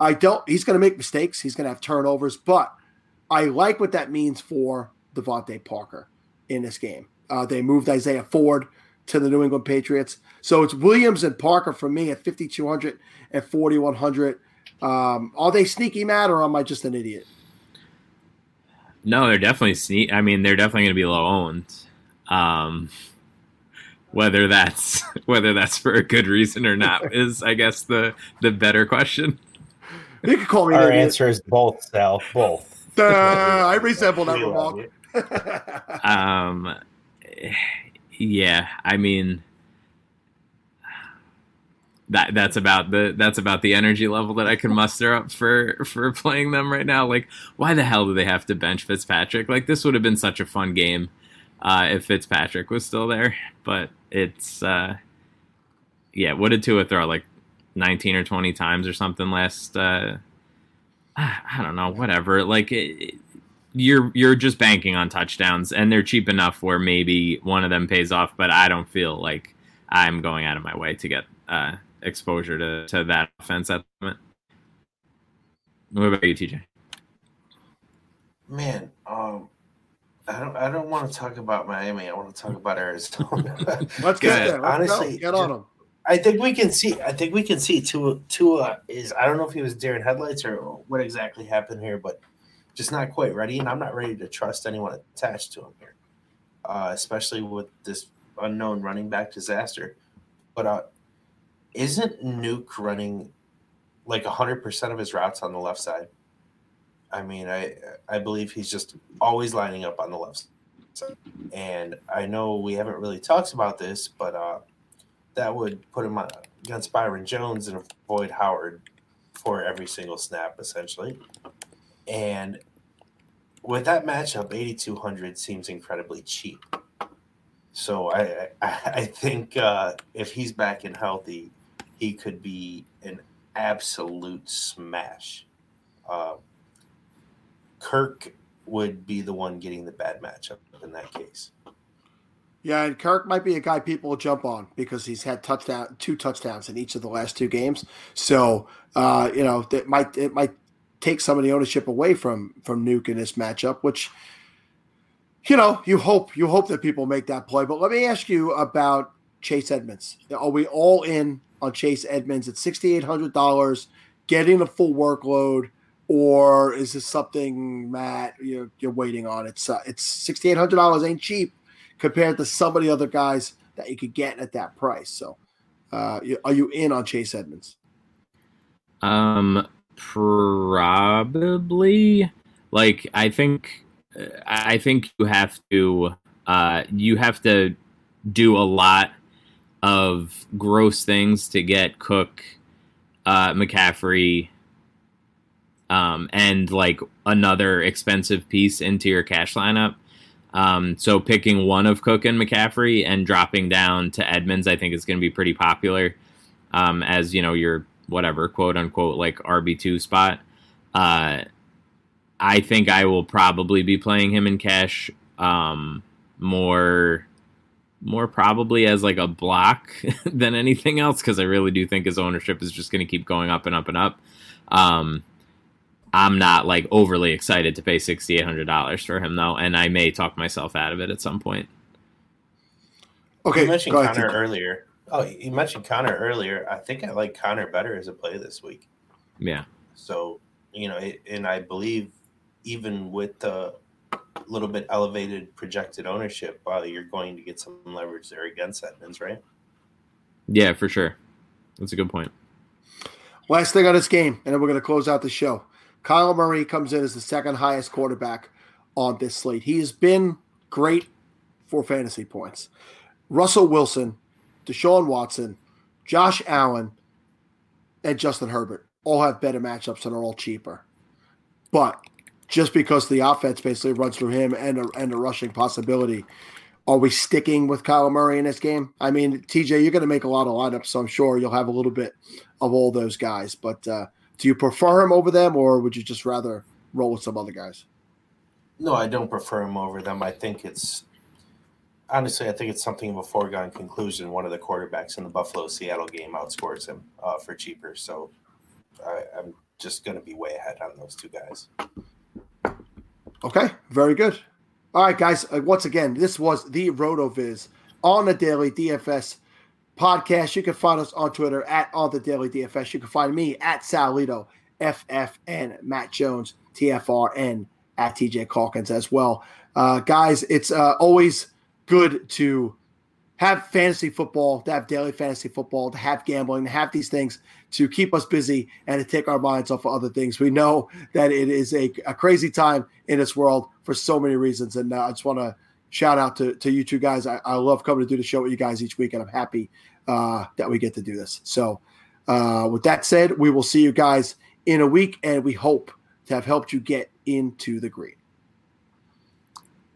I don't. He's going to make mistakes. He's going to have turnovers, but I like what that means for DeVante Parker in this game. Uh, they moved Isaiah Ford to the New England Patriots. So it's Williams and Parker for me at 5,200 and 4,100. Um, are they sneaky mad or am I just an idiot? No, they're definitely sneak. I mean, they're definitely going to be low owned. Um, whether that's <laughs> whether that's for a good reason or not <laughs> is, I guess, the the better question. You could call me. Our an idiot. answer is both, Sal. Both. Duh, I resemble that We remark. <laughs> Um, yeah, I mean, that that's about the that's about the energy level that I can muster up for for playing them right now. Like, why the hell do they have to bench Fitzpatrick? Like, this would have been such a fun game uh, if Fitzpatrick was still there, but it's uh, yeah. What did Tua throw like nineteen or twenty times or something last? Uh, <sighs> I don't know, whatever. Like. It, you're you're just banking on touchdowns and they're cheap enough where maybe one of them pays off but i don't feel like i'm going out of my way to get uh, exposure to, to that offense at the moment what about you tj Man, um, I don't. I don't want to talk about Miami. I want to talk about Arizona. <laughs> Let's Good. get there. Honestly, go. get on them. I think we can see. I think we can see Tua. Tua is. I don't know if he was deer in headlights or what exactly happened here, but just not quite ready. And I'm not ready to trust anyone attached to him here, uh, especially with this unknown running back disaster. But uh, isn't Nuke running like 100 percent of his routes on the left side? I mean, I I believe he's just always lining up on the left side. And I know we haven't really talked about this, but uh, that would put him on, against Byron Jones and avoid Howard for every single snap, essentially. And with that matchup, 8,200 seems incredibly cheap. So I I, <laughs> I think uh, if he's back and healthy, he could be an absolute smash. Uh, Kirk would be the one getting the bad matchup in that case. Yeah, and Kirk might be a guy people will jump on because he's had touchdown two touchdowns in each of the last two games. So uh, you know that might it might take some of the ownership away from from Nuke in this matchup, which you know you hope you hope that people make that play. But let me ask you about Chase Edmonds. Are we all in on Chase Edmonds at sixty eight hundred dollars, getting the full workload? Or is this something, Matt? You're, you're waiting on? It's uh, it's sixty eight hundred dollars ain't cheap compared to some of the other guys that you could get at that price. So, uh, are you in on Chase Edmonds? Um, probably. Like, I think, I think you have to, uh, you have to do a lot of gross things to get Cook, uh, McCaffrey, um, and like another expensive piece into your cash lineup. Um, so picking one of Cook and McCaffrey and dropping down to Edmonds, I think is going to be pretty popular. Um, as you know, your whatever quote unquote like RB two spot. Uh, I think I will probably be playing him in cash um, more, more probably as like a block <laughs> than anything else because I really do think his ownership is just going to keep going up and up and up. Um, I'm not like overly excited to pay sixty eight hundred dollars for him though, and I may talk myself out of it at some point. Okay, you mentioned go. Conner Tim. earlier. Oh, you mentioned Conner earlier. I think I like Conner better as a play this week. Yeah, So you know, it, and I believe even with the little bit elevated projected ownership, uh, you're going to get some leverage there against Edmonds, right? yeah, for sure. That's a good point. Last thing on this game, and then we're going to close out the show. Kyler Murray comes in as the second highest quarterback on this slate. He has been great for fantasy points. Russell Wilson, Deshaun Watson, Josh Allen, and Justin Herbert all have better matchups and are all cheaper. But just because the offense basically runs through him and a, and a rushing possibility, are we sticking with Kyler Murray in this game? I mean, TJ, you're going to make a lot of lineups, so I'm sure you'll have a little bit of all those guys. But uh, do you prefer him over them, or would you just rather roll with some other guys? No, I don't prefer him over them. I think it's honestly, I think it's something of a foregone conclusion. One of the quarterbacks in the Buffalo Seattle game outscores him uh, for cheaper. So I, I'm just going to be way ahead on those two guys. Okay, very good. All right, guys. Uh, once again, this was the RotoViz on the Daily DFS podcast. You can find us on Twitter at on the Daily DFS. You can find me at Sal Leto FF and Matt Jones TFRN at TJ Calkins as well. Uh, guys, it's uh, always good to have fantasy football, to have daily fantasy football, to have gambling, to have these things to keep us busy and to take our minds off of other things. We know that it is a, a crazy time in this world for so many reasons. And uh, I just want to shout out to, to you two guys. I, I, love coming to do the show with you guys each week, and I'm happy uh, that we get to do this. So, uh, with that said, we will see you guys in a week, and we hope to have helped you get into the green.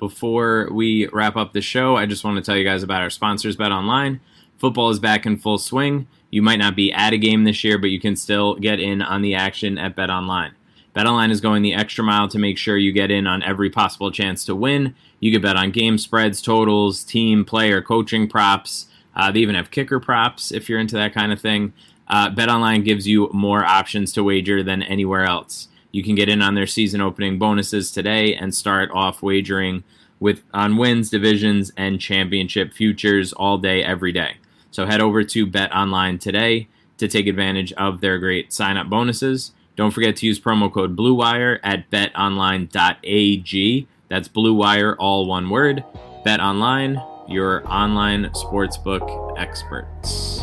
Before we wrap up the show, I just want to tell you guys about our sponsors, Bet Online. Football is back in full swing. You might not be at a game this year, but you can still get in on the action at Bet Online. BetOnline is going the extra mile to make sure you get in on every possible chance to win. You can bet on game spreads, totals, team, player, coaching props. Uh, they even have kicker props if you're into that kind of thing. Uh, BetOnline gives you more options to wager than anywhere else. You can get in on their season opening bonuses today and start off wagering with on wins, divisions, and championship futures all day, every day. So head over to BetOnline today to take advantage of their great sign-up bonuses. Don't forget to use promo code BlueWire at betonline.ag. That's BlueWire, all one word. BetOnline, your online sportsbook experts.